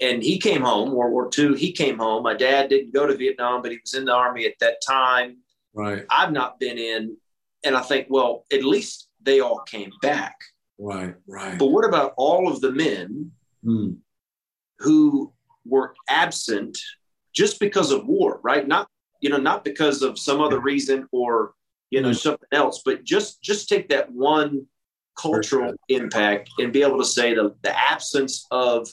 and he came home. World War Two, he came home. My dad didn't go to Vietnam, but he was in the army at that time. Right. I've not been in, and I think, well, at least they all came back. Right. Right. But what about all of the men mm. who were absent just because of war? Right. Not you know not because of some other reason or you know, mm-hmm. something else. But just just take that one cultural impact and be able to say the, the absence of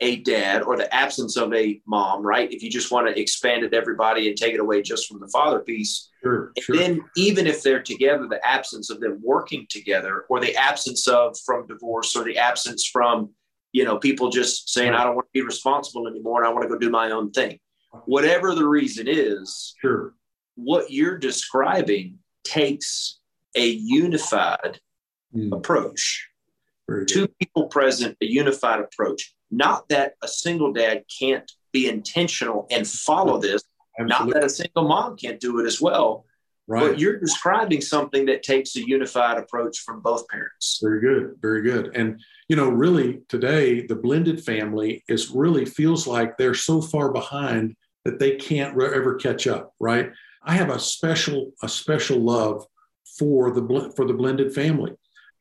a dad or the absence of a mom, right? If you just want to expand it to everybody and take it away just from the father piece. Sure, and sure. then even if they're together, the absence of them working together or the absence of from divorce or the absence from, you know, people just saying, right. I don't want to be responsible anymore and I want to go do my own thing. Whatever the reason is, sure. what you're describing takes a unified mm. approach. Two people present, a unified approach. Not that a single dad can't be intentional and follow this. Absolutely. Not that a single mom can't do it as well. Right. But you're describing something that takes a unified approach from both parents. Very good. Very good. And, you know, really today, the blended family is really feels like they're so far behind that they can't ever catch up, right? I have a special a special love for the for the blended family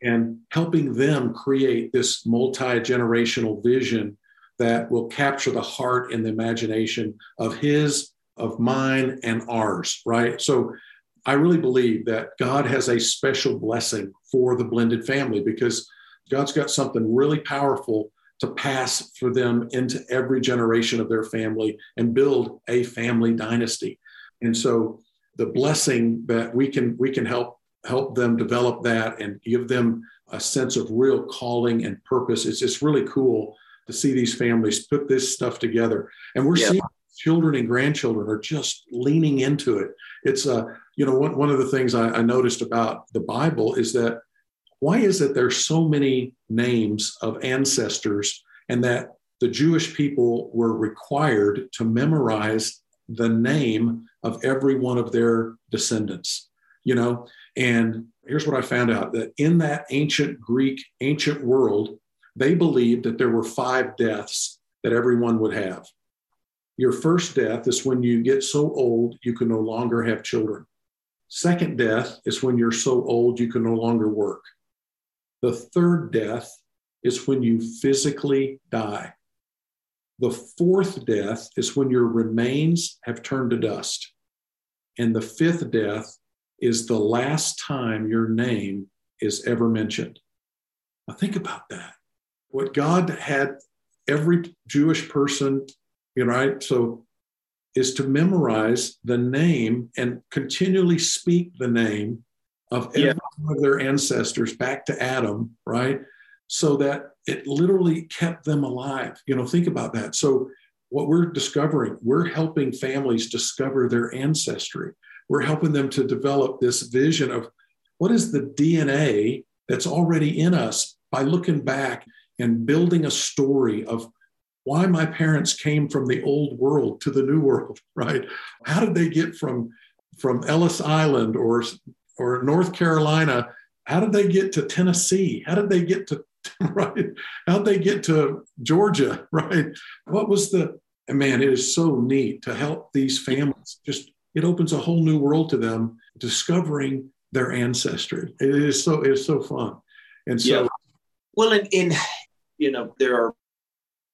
and helping them create this multi-generational vision that will capture the heart and the imagination of his of mine and ours right so i really believe that god has a special blessing for the blended family because god's got something really powerful to pass for them into every generation of their family and build a family dynasty and so the blessing that we can we can help help them develop that and give them a sense of real calling and purpose. It's just really cool to see these families put this stuff together. And we're yeah. seeing children and grandchildren are just leaning into it. It's a, uh, you know, one, one of the things I, I noticed about the Bible is that why is it there's so many names of ancestors and that the Jewish people were required to memorize the name of every one of their descendants, you know? And here's what I found out that in that ancient Greek, ancient world, they believed that there were five deaths that everyone would have. Your first death is when you get so old you can no longer have children. Second death is when you're so old you can no longer work. The third death is when you physically die. The fourth death is when your remains have turned to dust. And the fifth death is the last time your name is ever mentioned. Now, think about that. What God had every Jewish person, you know, right? So, is to memorize the name and continually speak the name of every yeah. one of their ancestors back to Adam, right? So that it literally kept them alive. You know, think about that. So, what we're discovering, we're helping families discover their ancestry. We're helping them to develop this vision of what is the DNA that's already in us by looking back and building a story of why my parents came from the old world to the new world, right? How did they get from from Ellis Island or or North Carolina? How did they get to Tennessee? How did they get to right? How'd they get to Georgia, right? What was the, man, it is so neat to help these families. Just, it opens a whole new world to them, discovering their ancestry. It is so, it is so fun. And so, yeah. well, in, in, you know, there are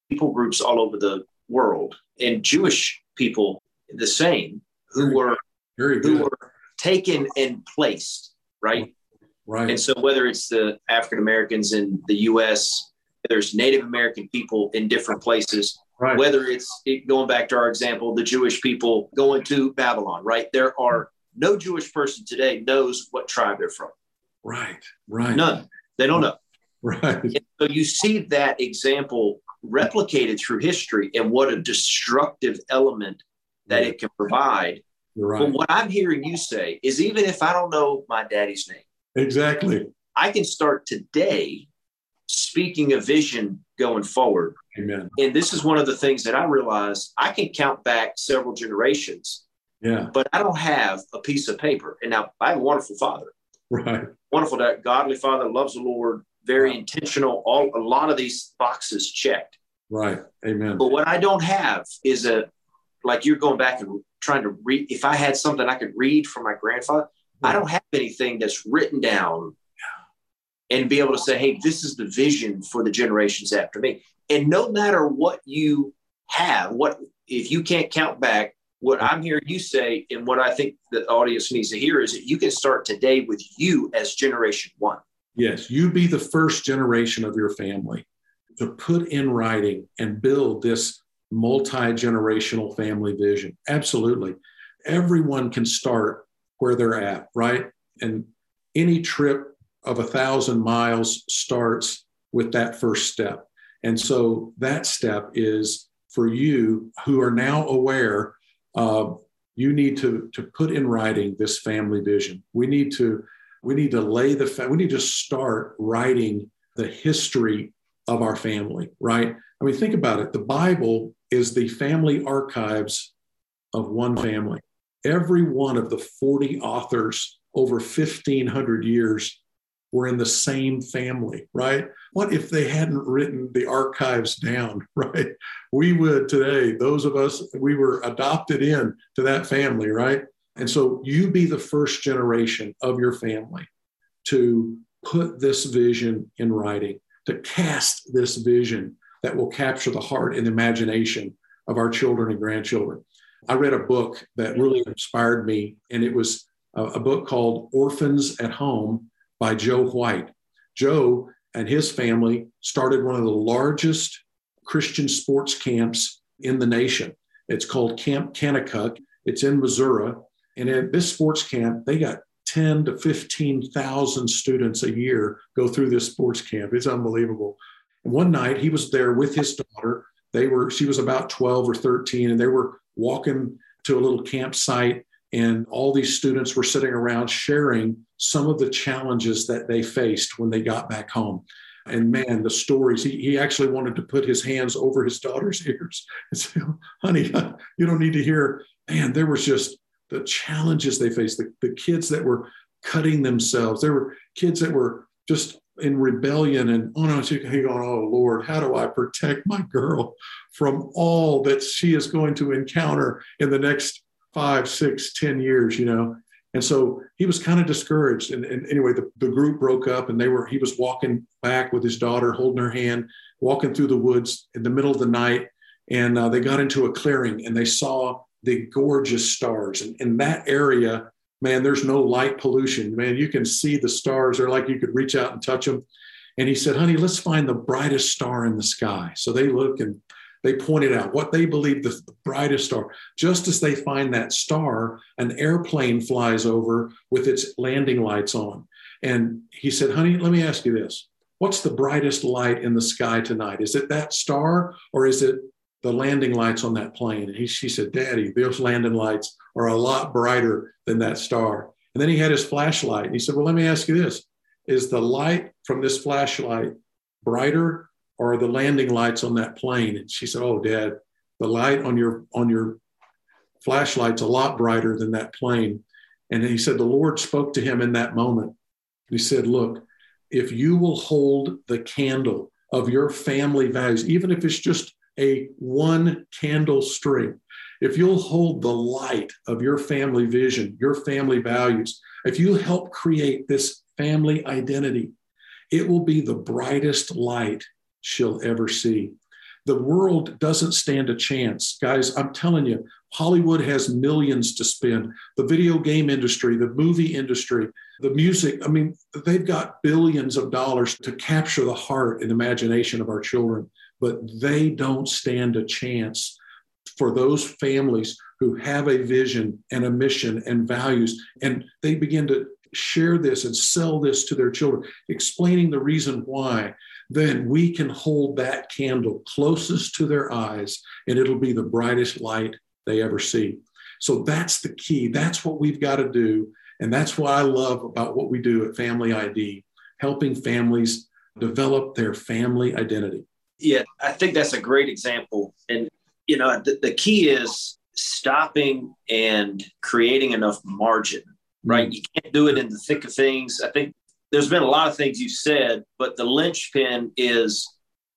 people groups all over the world and Jewish people the same who very, were, very who were taken and placed, right? Right. And so whether it's the African Americans in the U.S., there's Native American people in different places. Right. Whether it's it, going back to our example, the Jewish people going to Babylon, right? There are no Jewish person today knows what tribe they're from. Right. Right. None. They don't know. Right. And so you see that example replicated through history and what a destructive element that it can provide Right. But what I'm hearing you say is even if I don't know my daddy's name, exactly, I can start today speaking a vision going forward. Amen. And this is one of the things that I realized I can count back several generations. Yeah. But I don't have a piece of paper. And now I have a wonderful father. Right. Wonderful that godly father loves the Lord, very wow. intentional, all a lot of these boxes checked. Right. Amen. But what I don't have is a like you're going back and trying to read if I had something I could read from my grandfather, I don't have anything that's written down and be able to say, hey, this is the vision for the generations after me. And no matter what you have, what if you can't count back, what I'm hearing you say, and what I think the audience needs to hear is that you can start today with you as generation one. Yes, you be the first generation of your family to put in writing and build this multi generational family vision. Absolutely. Everyone can start where they're at, right? And any trip of a thousand miles starts with that first step. And so that step is for you who are now aware uh, you need to, to put in writing this family vision. We need to we need to lay the fa- we need to start writing the history of our family, right? I mean, think about it. The Bible is the family archives of one family. Every one of the 40 authors over 1500 years were in the same family, right? What if they hadn't written the archives down, right? We would today, those of us, we were adopted in to that family, right? And so you be the first generation of your family to put this vision in writing, to cast this vision that will capture the heart and imagination of our children and grandchildren. I read a book that really inspired me, and it was a, book called Orphans at Home by Joe White. Joe and his family started one of the largest Christian sports camps in the nation. It's called Camp Kanakuk. It's in Missouri. And at this sports camp, they got 10 to 15,000 students a year go through this sports camp. It's unbelievable. One night he was there with his daughter. They were, she was about 12 or 13, and they were walking to a little campsite and all these students were sitting around sharing some of the challenges that they faced when they got back home. And man, the stories, he, he actually wanted to put his hands over his daughter's ears and say, honey, you don't need to hear. Man, there was just the challenges they faced, the, the kids that were cutting themselves. There were kids that were just in rebellion and oh no, she can hang on oh Lord, how do I protect my girl from all that she is going to encounter in the next five, six, ten years, you know. And so he was kind of discouraged. And, and anyway, the, the group broke up and they were, he was walking back with his daughter, holding her hand, walking through the woods in the middle of the night. And uh, they got into a clearing and they saw the gorgeous stars. And in that area, man, there's no light pollution. Man, you can see the stars. They're like you could reach out and touch them. And he said, honey, let's find the brightest star in the sky. So they look and they pointed out what they believe the, brightest star. Just as they find that star, an airplane flies over with its landing lights on. And he said, Honey, let me ask you this. What's the brightest light in the sky tonight? Is it that star or is it the landing lights on that plane? And he, she said, Daddy, those landing lights are a lot brighter than that star. And then he had his flashlight. And he said, Well, let me ask you this Is the light from this flashlight brighter or the landing lights on that plane? And she said, Oh, Dad, the light on your on your flashlight's a lot brighter than that plane. And he said, The Lord spoke to him in that moment. He said, Look, if you will hold the candle of your family values, even if it's just a one candle string, if you'll hold the light of your family vision, your family values, if you help create this family identity, it will be the brightest light she'll ever see. The world doesn't stand a chance. Guys, I'm telling you, Hollywood has millions to spend. The video game industry, the movie industry, the music, I mean, they've got billions of dollars to capture the heart and imagination of our children, but they don't stand a chance for those families who have a vision and a mission and values, and they begin to share this and sell this to their children, explaining the reason why then we can hold that candle closest to their eyes and it'll be the brightest light they ever see. So that's the key. That's what we've got to do. And that's what I love about what we do at Family ID, helping families develop their family identity. Yeah, I think that's a great example. And, you know, the, the key is stopping and creating enough margin, right? Mm-hmm. You can't do it in the thick of things. I think there's been a lot of things you said, but the linchpin is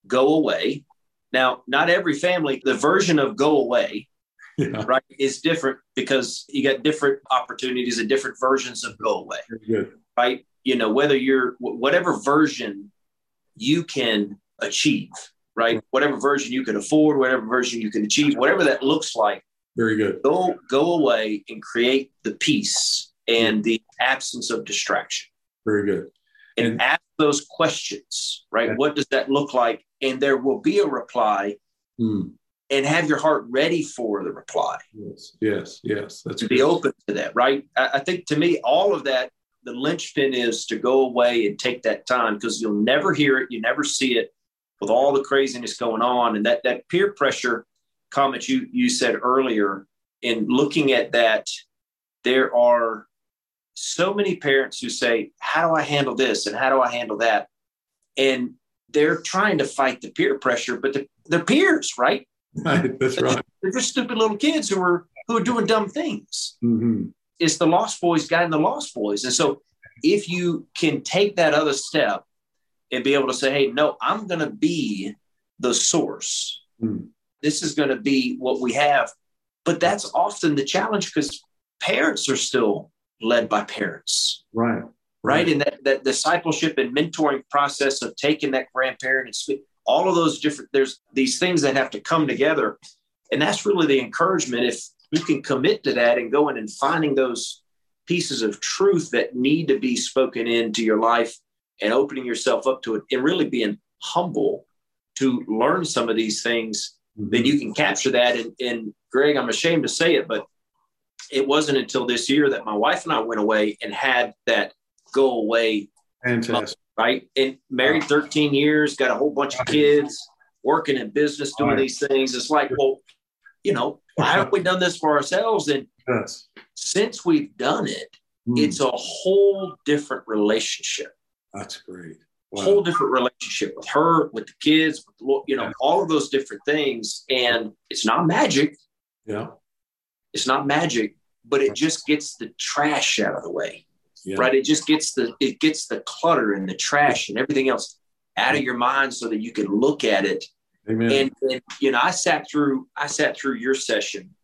go away. Now, not every family, the version of go away, yeah. right, is different because you got different opportunities and different versions of go away, right? You know, whether you're whatever version you can achieve, right? Whatever version you can afford, whatever version you can achieve, whatever that looks like. Very good. Go go away and create the peace and the absence of distraction. Very good. And, and ask those questions, right? Yeah. What does that look like? And there will be a reply. Hmm. And have your heart ready for the reply. Yes, yes, yes. That's to good. be open to that, right? I, I think to me, all of that the linchpin is to go away and take that time because you'll never hear it, you never see it with all the craziness going on, and that that peer pressure comment you you said earlier. In looking at that, there are so many parents who say, "How do I handle this?" and "How do I handle that?" and they're trying to fight the peer pressure, but the, they're peers, right? Right, that's right. They're just stupid little kids who are who are doing dumb things. Mm-hmm it's the lost boys guiding the lost boys. And so if you can take that other step and be able to say, hey, no, I'm going to be the source. Mm. This is going to be what we have. But that's often the challenge because parents are still led by parents. Right. Right. And that, that discipleship and mentoring process of taking that grandparent and speak, all of those different, there's these things that have to come together. And that's really the encouragement. If you can commit to that and go in and finding those pieces of truth that need to be spoken into your life and opening yourself up to it and really being humble to learn some of these things, mm-hmm. then you can capture that. And, and Greg, I'm ashamed to say it, but it wasn't until this year that my wife and I went away and had that go away. Fantastic. Right. And married 13 years, got a whole bunch of kids, working in business, doing right. these things. It's like, well, you know, why haven't we done this for ourselves? And yes. since we've done it, mm. it's a whole different relationship. That's great. Wow. Whole different relationship with her, with the kids, with, you know, yeah. all of those different things. And it's not magic. Yeah. It's not magic, but it just gets the trash out of the way. Yeah. Right. It just gets the it gets the clutter and the trash and everything else out of your mind so that you can look at it Amen. And, and, you know, I sat through I sat through your session.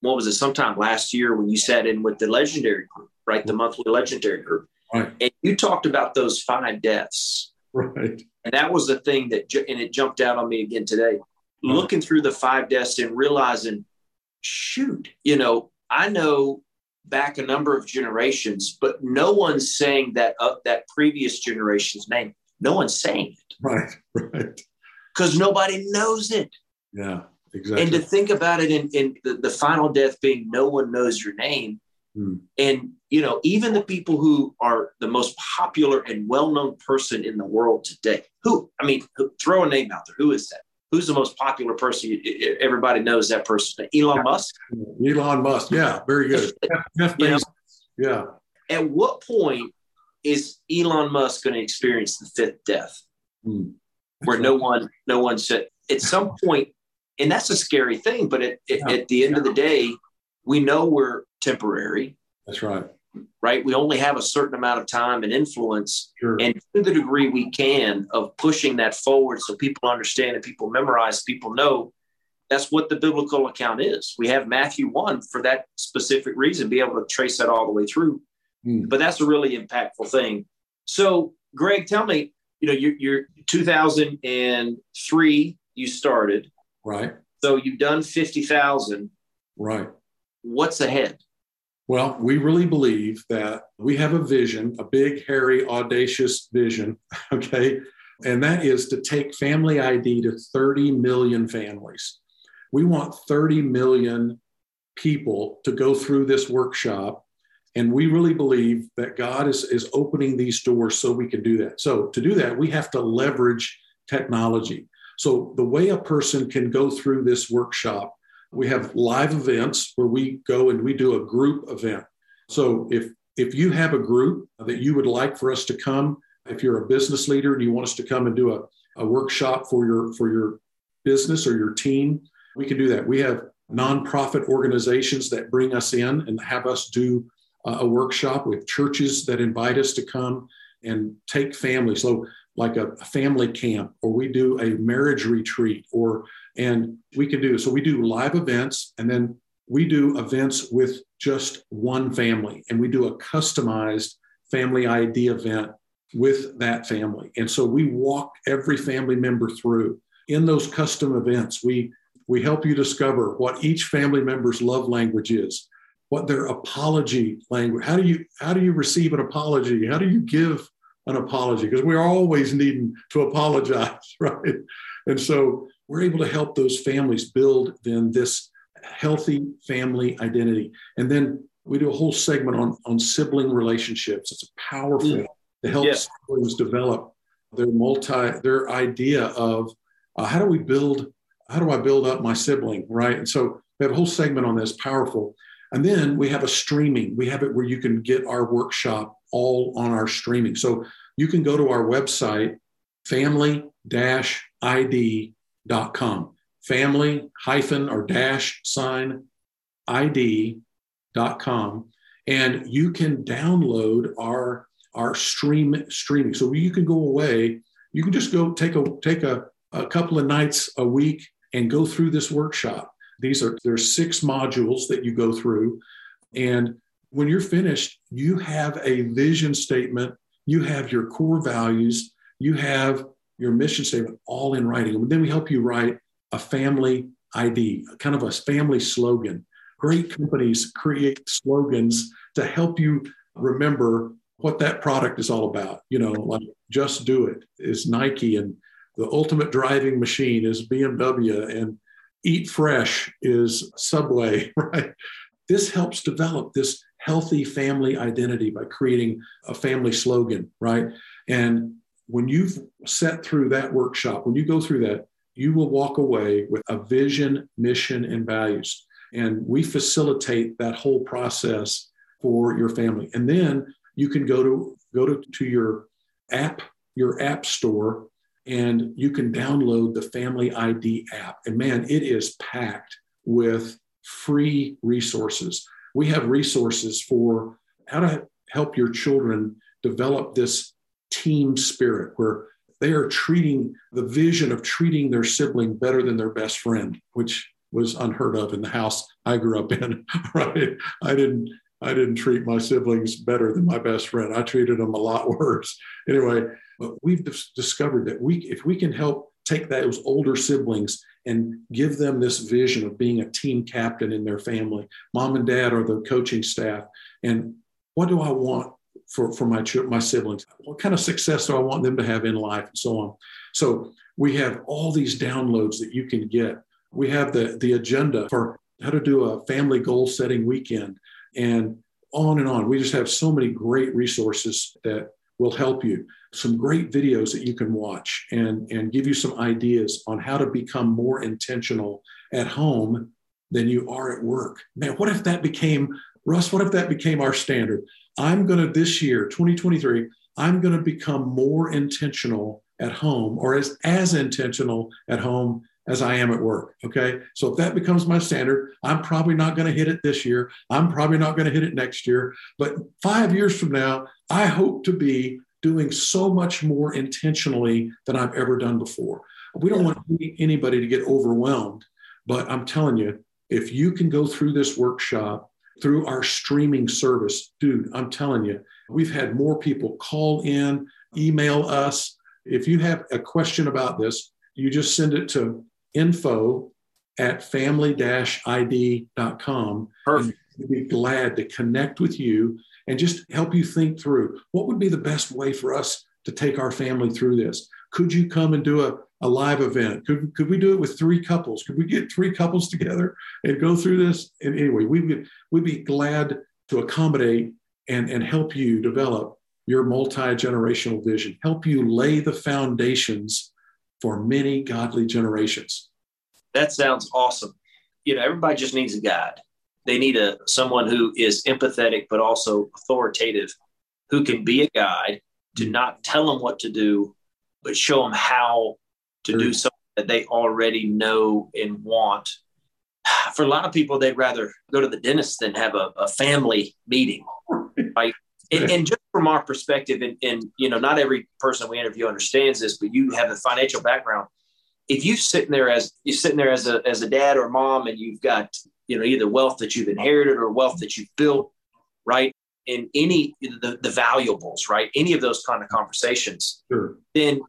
What was it? Sometime last year when you sat in with the legendary group, right? The mm-hmm. monthly legendary group, right? And you talked about those five deaths, right? And that was the thing that, and it jumped out on me again today. Right. Looking through the five deaths and realizing, shoot, you know, I know back a number of generations, but no one's saying that uh, that previous generation's name. No one's saying it. Right, right because nobody knows it. Yeah, exactly. And to think about it in, in the, the final death being no one knows your name. Hmm. And, you know, even the people who are the most popular and well known person in the world today, who, I mean, throw a name out there. Who is that? Who's the most popular person? Everybody knows that person. Elon Musk? Elon Musk. Yeah, very good. Jeff Bezos. Yeah. At what point is Elon Musk going to experience the fifth death? Hmm where no one no one said at some point and that's a scary thing but at, yeah. at the end yeah. of the day we know we're temporary that's right right we only have a certain amount of time and influence sure. and to the degree we can of pushing that forward so people understand and people memorize people know that's what the biblical account is we have matthew 1 for that specific reason be able to trace that all the way through mm. but that's a really impactful thing so greg tell me you know, you're, you're 2003, you started. Right. So you've done 50,000. Right. What's ahead? Well, we really believe that we have a vision, a big, hairy, audacious vision. Okay. And that is to take family ID to 30 million families. We want 30 million people to go through this workshop and we really believe that God is, is opening these doors so we can do that. So, to do that, we have to leverage technology. So, the way a person can go through this workshop We have live events where we go and we do a group event. So if if you have a group that you would like for us to come, if you're a business leader and you want us to come and do a, a workshop for your for your business or your team, we can do that. We have nonprofit organizations that bring us in and have us do a workshop with churches that invite us to come and take families. So like a, a family camp, or we do a marriage retreat, or and we can do so. We do live events, and then we do events with just one family, and we do a customized family ID event with that family. And so we walk every family member through in those custom events. We we help you discover what each family member's love language is, what their apology language. How do you how do you receive an apology? How do you give an apology? Because we're always needing to apologize, right? And so we're able to help those families build then this healthy family identity. And then we do a whole segment on, on sibling relationships. It's a powerful mm. to help yeah. siblings develop their multi their idea of uh, how do we build how do I build up my sibling, right? And so we have a whole segment on this, powerful. And then we have a streaming. We have it where you can get our workshop all on our streaming. So you can go to our website, family com family hyphen or dash sign id dot com And you can download our, our stream streaming. So you can go away. You can just go take a take a, a couple of nights a week and go through this workshop. These are there's six modules that you go through. And when you're finished, you have a vision statement, you have your core values, you have your mission statement all in writing. And then we help you write a family ID, kind of a family slogan. Great companies create slogans to help you remember what that product is all about. You know, like just do it is Nike and the ultimate driving machine is BMW and eat fresh is Subway, right? This helps develop this healthy family identity by creating a family slogan, right? And when you've set through that workshop, when you go through that, you will walk away with a vision, mission, and values. And we facilitate that whole process for your family. And then you can go to go to, to your app, your app store, and you can download the Family ID app. And man, it is packed with free resources. We have resources for how to help your children develop this team spirit where they are treating the vision of treating their sibling better than their best friend, which was unheard of in the house I grew up in. Right? I didn't I didn't treat my siblings better than my best friend. I treated them a lot worse. Anyway, but we've discovered that we, if we can help take those older siblings and give them this vision of being a team captain in their family, mom and dad are the coaching staff, and what do I want for, for my my siblings? What kind of success do I want them to have in life, and so on. So we have all these downloads that you can get. We have the the agenda for how to do a family goal setting weekend, and on and on. We just have so many great resources that will help you. Some great videos that you can watch and, and give you some ideas on how to become more intentional at home than you are at work. Man, what if that became, Russ, what if that became our standard? I'm going to, this year, 2023, I'm going to become more intentional at home or as, as intentional at home as I am at work. Okay. So if that becomes my standard, I'm probably not going to hit it this year. I'm probably not going to hit it next year. But five years from now, I hope to be doing so much more intentionally than I've ever done before. We don't want anybody to get overwhelmed, but I'm telling you, if you can go through this workshop through our streaming service, dude, I'm telling you, we've had more people call in, email us. If you have a question about this, you just send it to info at family-id.com. Perfect. We'd be glad to connect with you and just help you think through what would be the best way for us to take our family through this. Could you come and do a, a live event? Could, could we do it with three couples? Could we get three couples together and go through this? And anyway, we would we'd be glad to accommodate and, and help you develop your multi-generational vision, help you lay the foundations for many godly generations. That sounds awesome. you know, everybody just needs a guide. They need a someone who is empathetic but also authoritative, who can be a guide to mm-hmm. not tell them what to do, but show them how to do something that they already know and want. For a lot of people, they'd rather go to the dentist than have a, a family meeting, right? And, and, just from our perspective, and, and you know, not every person we interview understands this, but you have a financial background. If you sitting there as you're sitting there as a as a dad or mom, and you've got you know either wealth that you've inherited or wealth that you've built, right? In any the, the valuables, right? Any of those kind of conversations, sure. then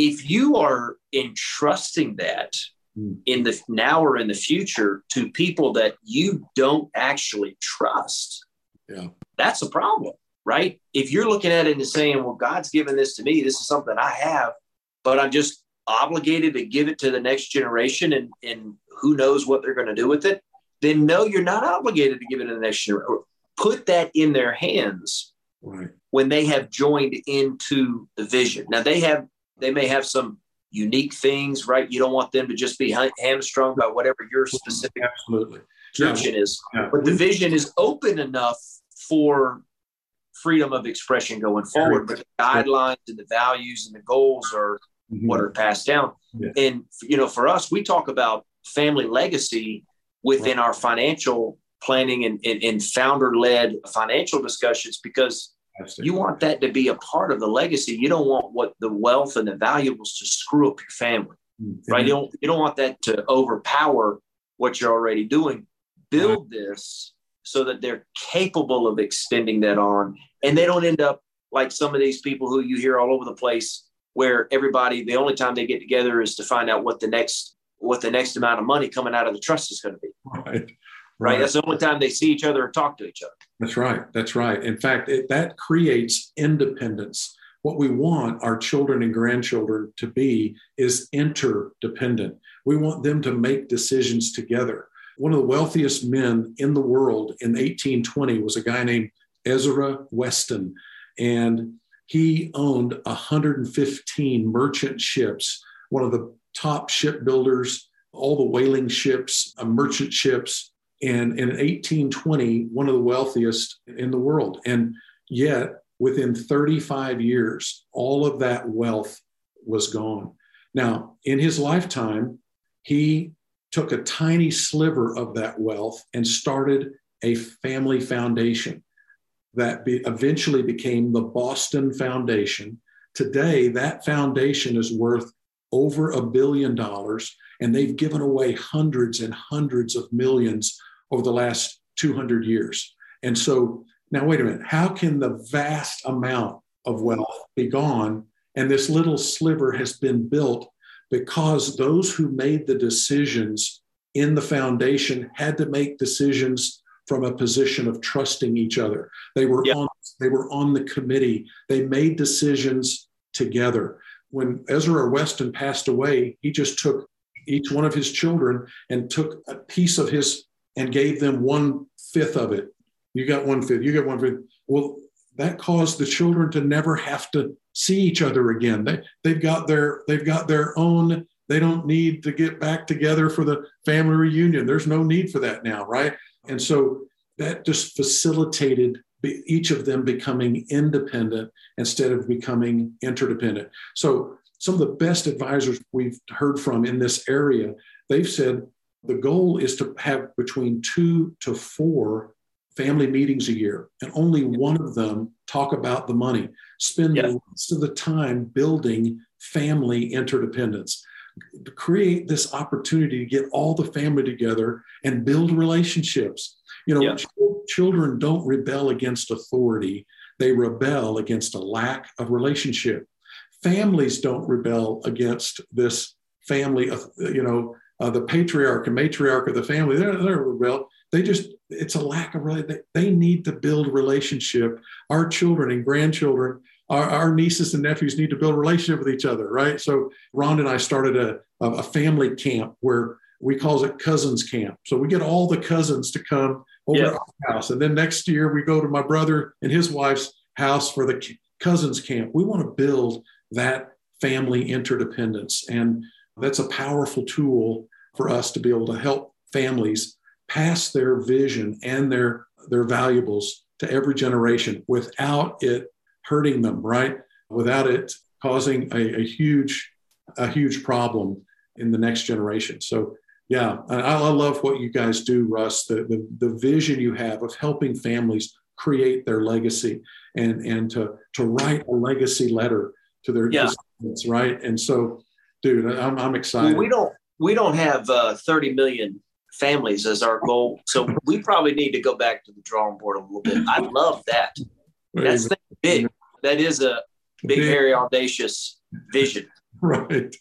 if you are entrusting that mm. in the now or in the future to people that you don't actually trust, yeah. that's a problem, right? If you're looking at it and saying, well, God's given this to me, this is something I have, but I'm just obligated to give it to the next generation and, and who knows what they're going to do with it, then no, you're not obligated to give it to the next generation. Put that in their hands right. when they have joined into the vision. Now they have they may have some unique things, right? You don't want them to just be hamstrung by whatever your specific Absolutely. description yeah. is. Yeah. But the vision is open enough for freedom of expression going forward. But the guidelines and the values and the goals are mm-hmm. what are passed down. Yeah. And you know, for us, we talk about family legacy within right. our financial planning and, and, and founder-led financial discussions because you want that to be a part of the legacy. You don't want what the wealth and the valuables to screw up your family, mm-hmm. right? You don't you don't want that to overpower what you're already doing. Build right. this so that they're capable of extending that on, and they don't end up like some of these people who you hear all over the place, where everybody the only time they get together is to find out what the next what the next amount of money coming out of the trust is going to be. Right. Right. That's the only time they see each other or talk to each other. That's right. That's right. In fact, it, that creates independence. What we want our children and grandchildren to be is interdependent. We want them to make decisions together. One of the wealthiest men in the world in 1820 was a guy named Ezra Weston. And he owned 115 merchant ships, one of the top shipbuilders, all the whaling ships, uh, merchant ships, and in 1820, one of the wealthiest in the world. And yet, within 35 years, all of that wealth was gone. Now, in his lifetime, he took a tiny sliver of that wealth and started a family foundation that be, eventually became the Boston Foundation. Today, that foundation is worth over a billion dollars, and they've given away hundreds and hundreds of millions over the last 200 years. And so now, wait a minute, how can the vast amount of wealth be gone? And this little sliver has been built because those who made the decisions in the foundation had to make decisions from a position of trusting each other. They were yep. on they were on the committee. They made decisions together. When Ezra Weston passed away, he just took each one of his children and took a piece of his and gave them one fifth of it. You got one fifth, you got one fifth. Well, that caused the children to never have to see each other again. They, they've got their they've got their own. They don't need to get back together for the family reunion. There's no need for that now, right? And so that just facilitated each of them becoming independent instead of becoming interdependent. So some of the best advisors we've heard from in this area, they've said the goal is to have between two to four family meetings a year, and only one of them talk about the money. Spend the rest of the time building family interdependence. To create this opportunity to get all the family together and build relationships. You know, ch- children don't rebel against authority, they rebel against a lack of relationship. Families don't rebel against this family, uh, you know, uh, the patriarch and matriarch of the family, they're, they're well, they just, it's a lack of, they, they need to build relationship. Our children and grandchildren, our, our, nieces and nephews need to build a relationship with each other, right? So Ron and I started a, a family camp where we call it cousins camp. So we get all the cousins to come over to our house. And then next year we go to my brother and his wife's house for the cousins camp. We want to build that family interdependence. And that's a powerful tool for us to be able to help families pass their vision and their their valuables to every generation without it hurting them, right? Without it causing a, a huge a huge problem in the next generation. So yeah, I, I love what you guys do, Russ. The, the the vision you have of helping families create their legacy and and to to write a legacy letter to their yeah. descendants, right? And so, dude, I'm, I'm excited. Well, we don't we don't have uh, 30 million families as our goal, so we probably need to go back to the drawing board a little bit. I love that. That's big. That is a big, very audacious vision. Right,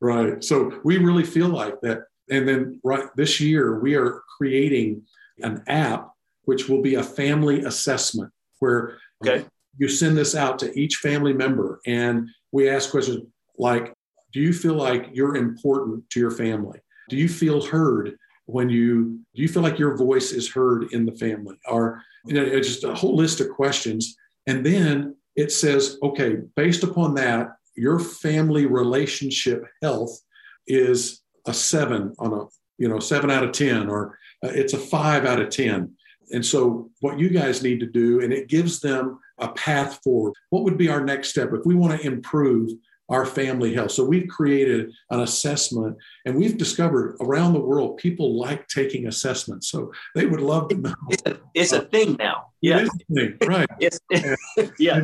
right. So we really feel like that. And then right this year, we are creating an app which will be a family assessment where okay. you send this out to each family member and we ask questions like do you feel like you're important to your family? Do you feel heard when you do you feel like your voice is heard in the family? Or you know just a whole list of questions. And then it says okay based upon that your family relationship health is a seven on a you know seven out of ten or uh, it's a five out of ten. And so, what you guys need to do, and it gives them a path forward. What would be our next step? If we want to improve our family health? So, we've created an assessment, and we've discovered around the world people like taking assessments. So, they would love to know. It's a, it's a thing now. Yeah. Thing, right. it's, yeah.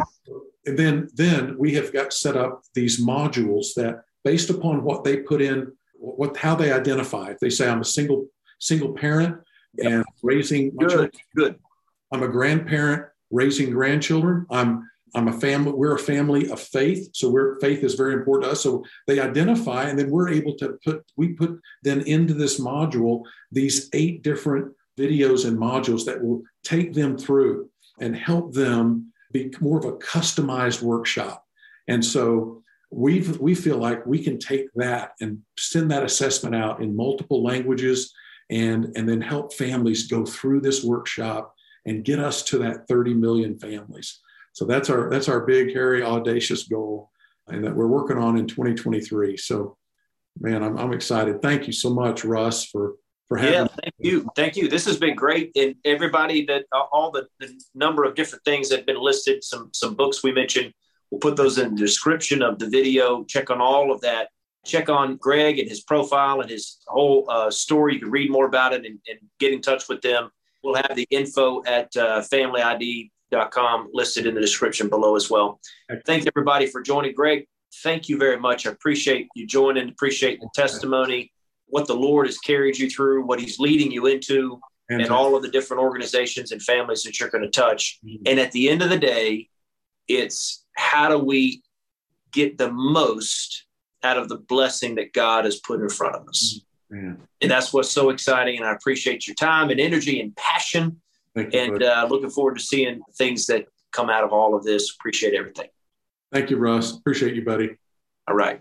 And then, then we have got set up these modules that, based upon what they put in, what how they identify. If they say I'm a single single parent, yep. and raising good, children. good. I'm a grandparent raising grandchildren. I'm I'm a family. We're a family of faith, so we're faith is very important to us. So they identify, and then we're able to put we put then into this module these eight different videos and modules that will take them through and help them be more of a customized workshop. And so we we feel like we can take that and send that assessment out in multiple languages and, and then help families go through this workshop and get us to that 30 million families. So that's our that's our big, hairy, audacious goal, and that we're working on in 2023. So, man, I'm, I'm excited. Thank you so much, Russ, for for having. Yeah, thank you, thank you. This has been great, and everybody that all the, the number of different things that have been listed, some some books we mentioned. We'll put those in the description of the video. Check on all of that check on Greg and his profile and his whole uh, story. You can read more about it and, and, get in touch with them. We'll have the info at uh, familyid.com listed in the description below as well. Thanks everybody for joining. Greg, thank you very much. I appreciate you joining, appreciate the testimony, what the Lord has carried you through, what he's leading you into, and all of the different organizations and families that you're going to touch. Mm-hmm. And at the end of the day, it's how do we get the most out of the blessing that God has put in front of us. Man. And that's what's so exciting. And I appreciate your time and energy and passion. You, and uh, looking forward to seeing things that come out of all of this. Appreciate everything. Thank you, Russ. Appreciate you, buddy. All right.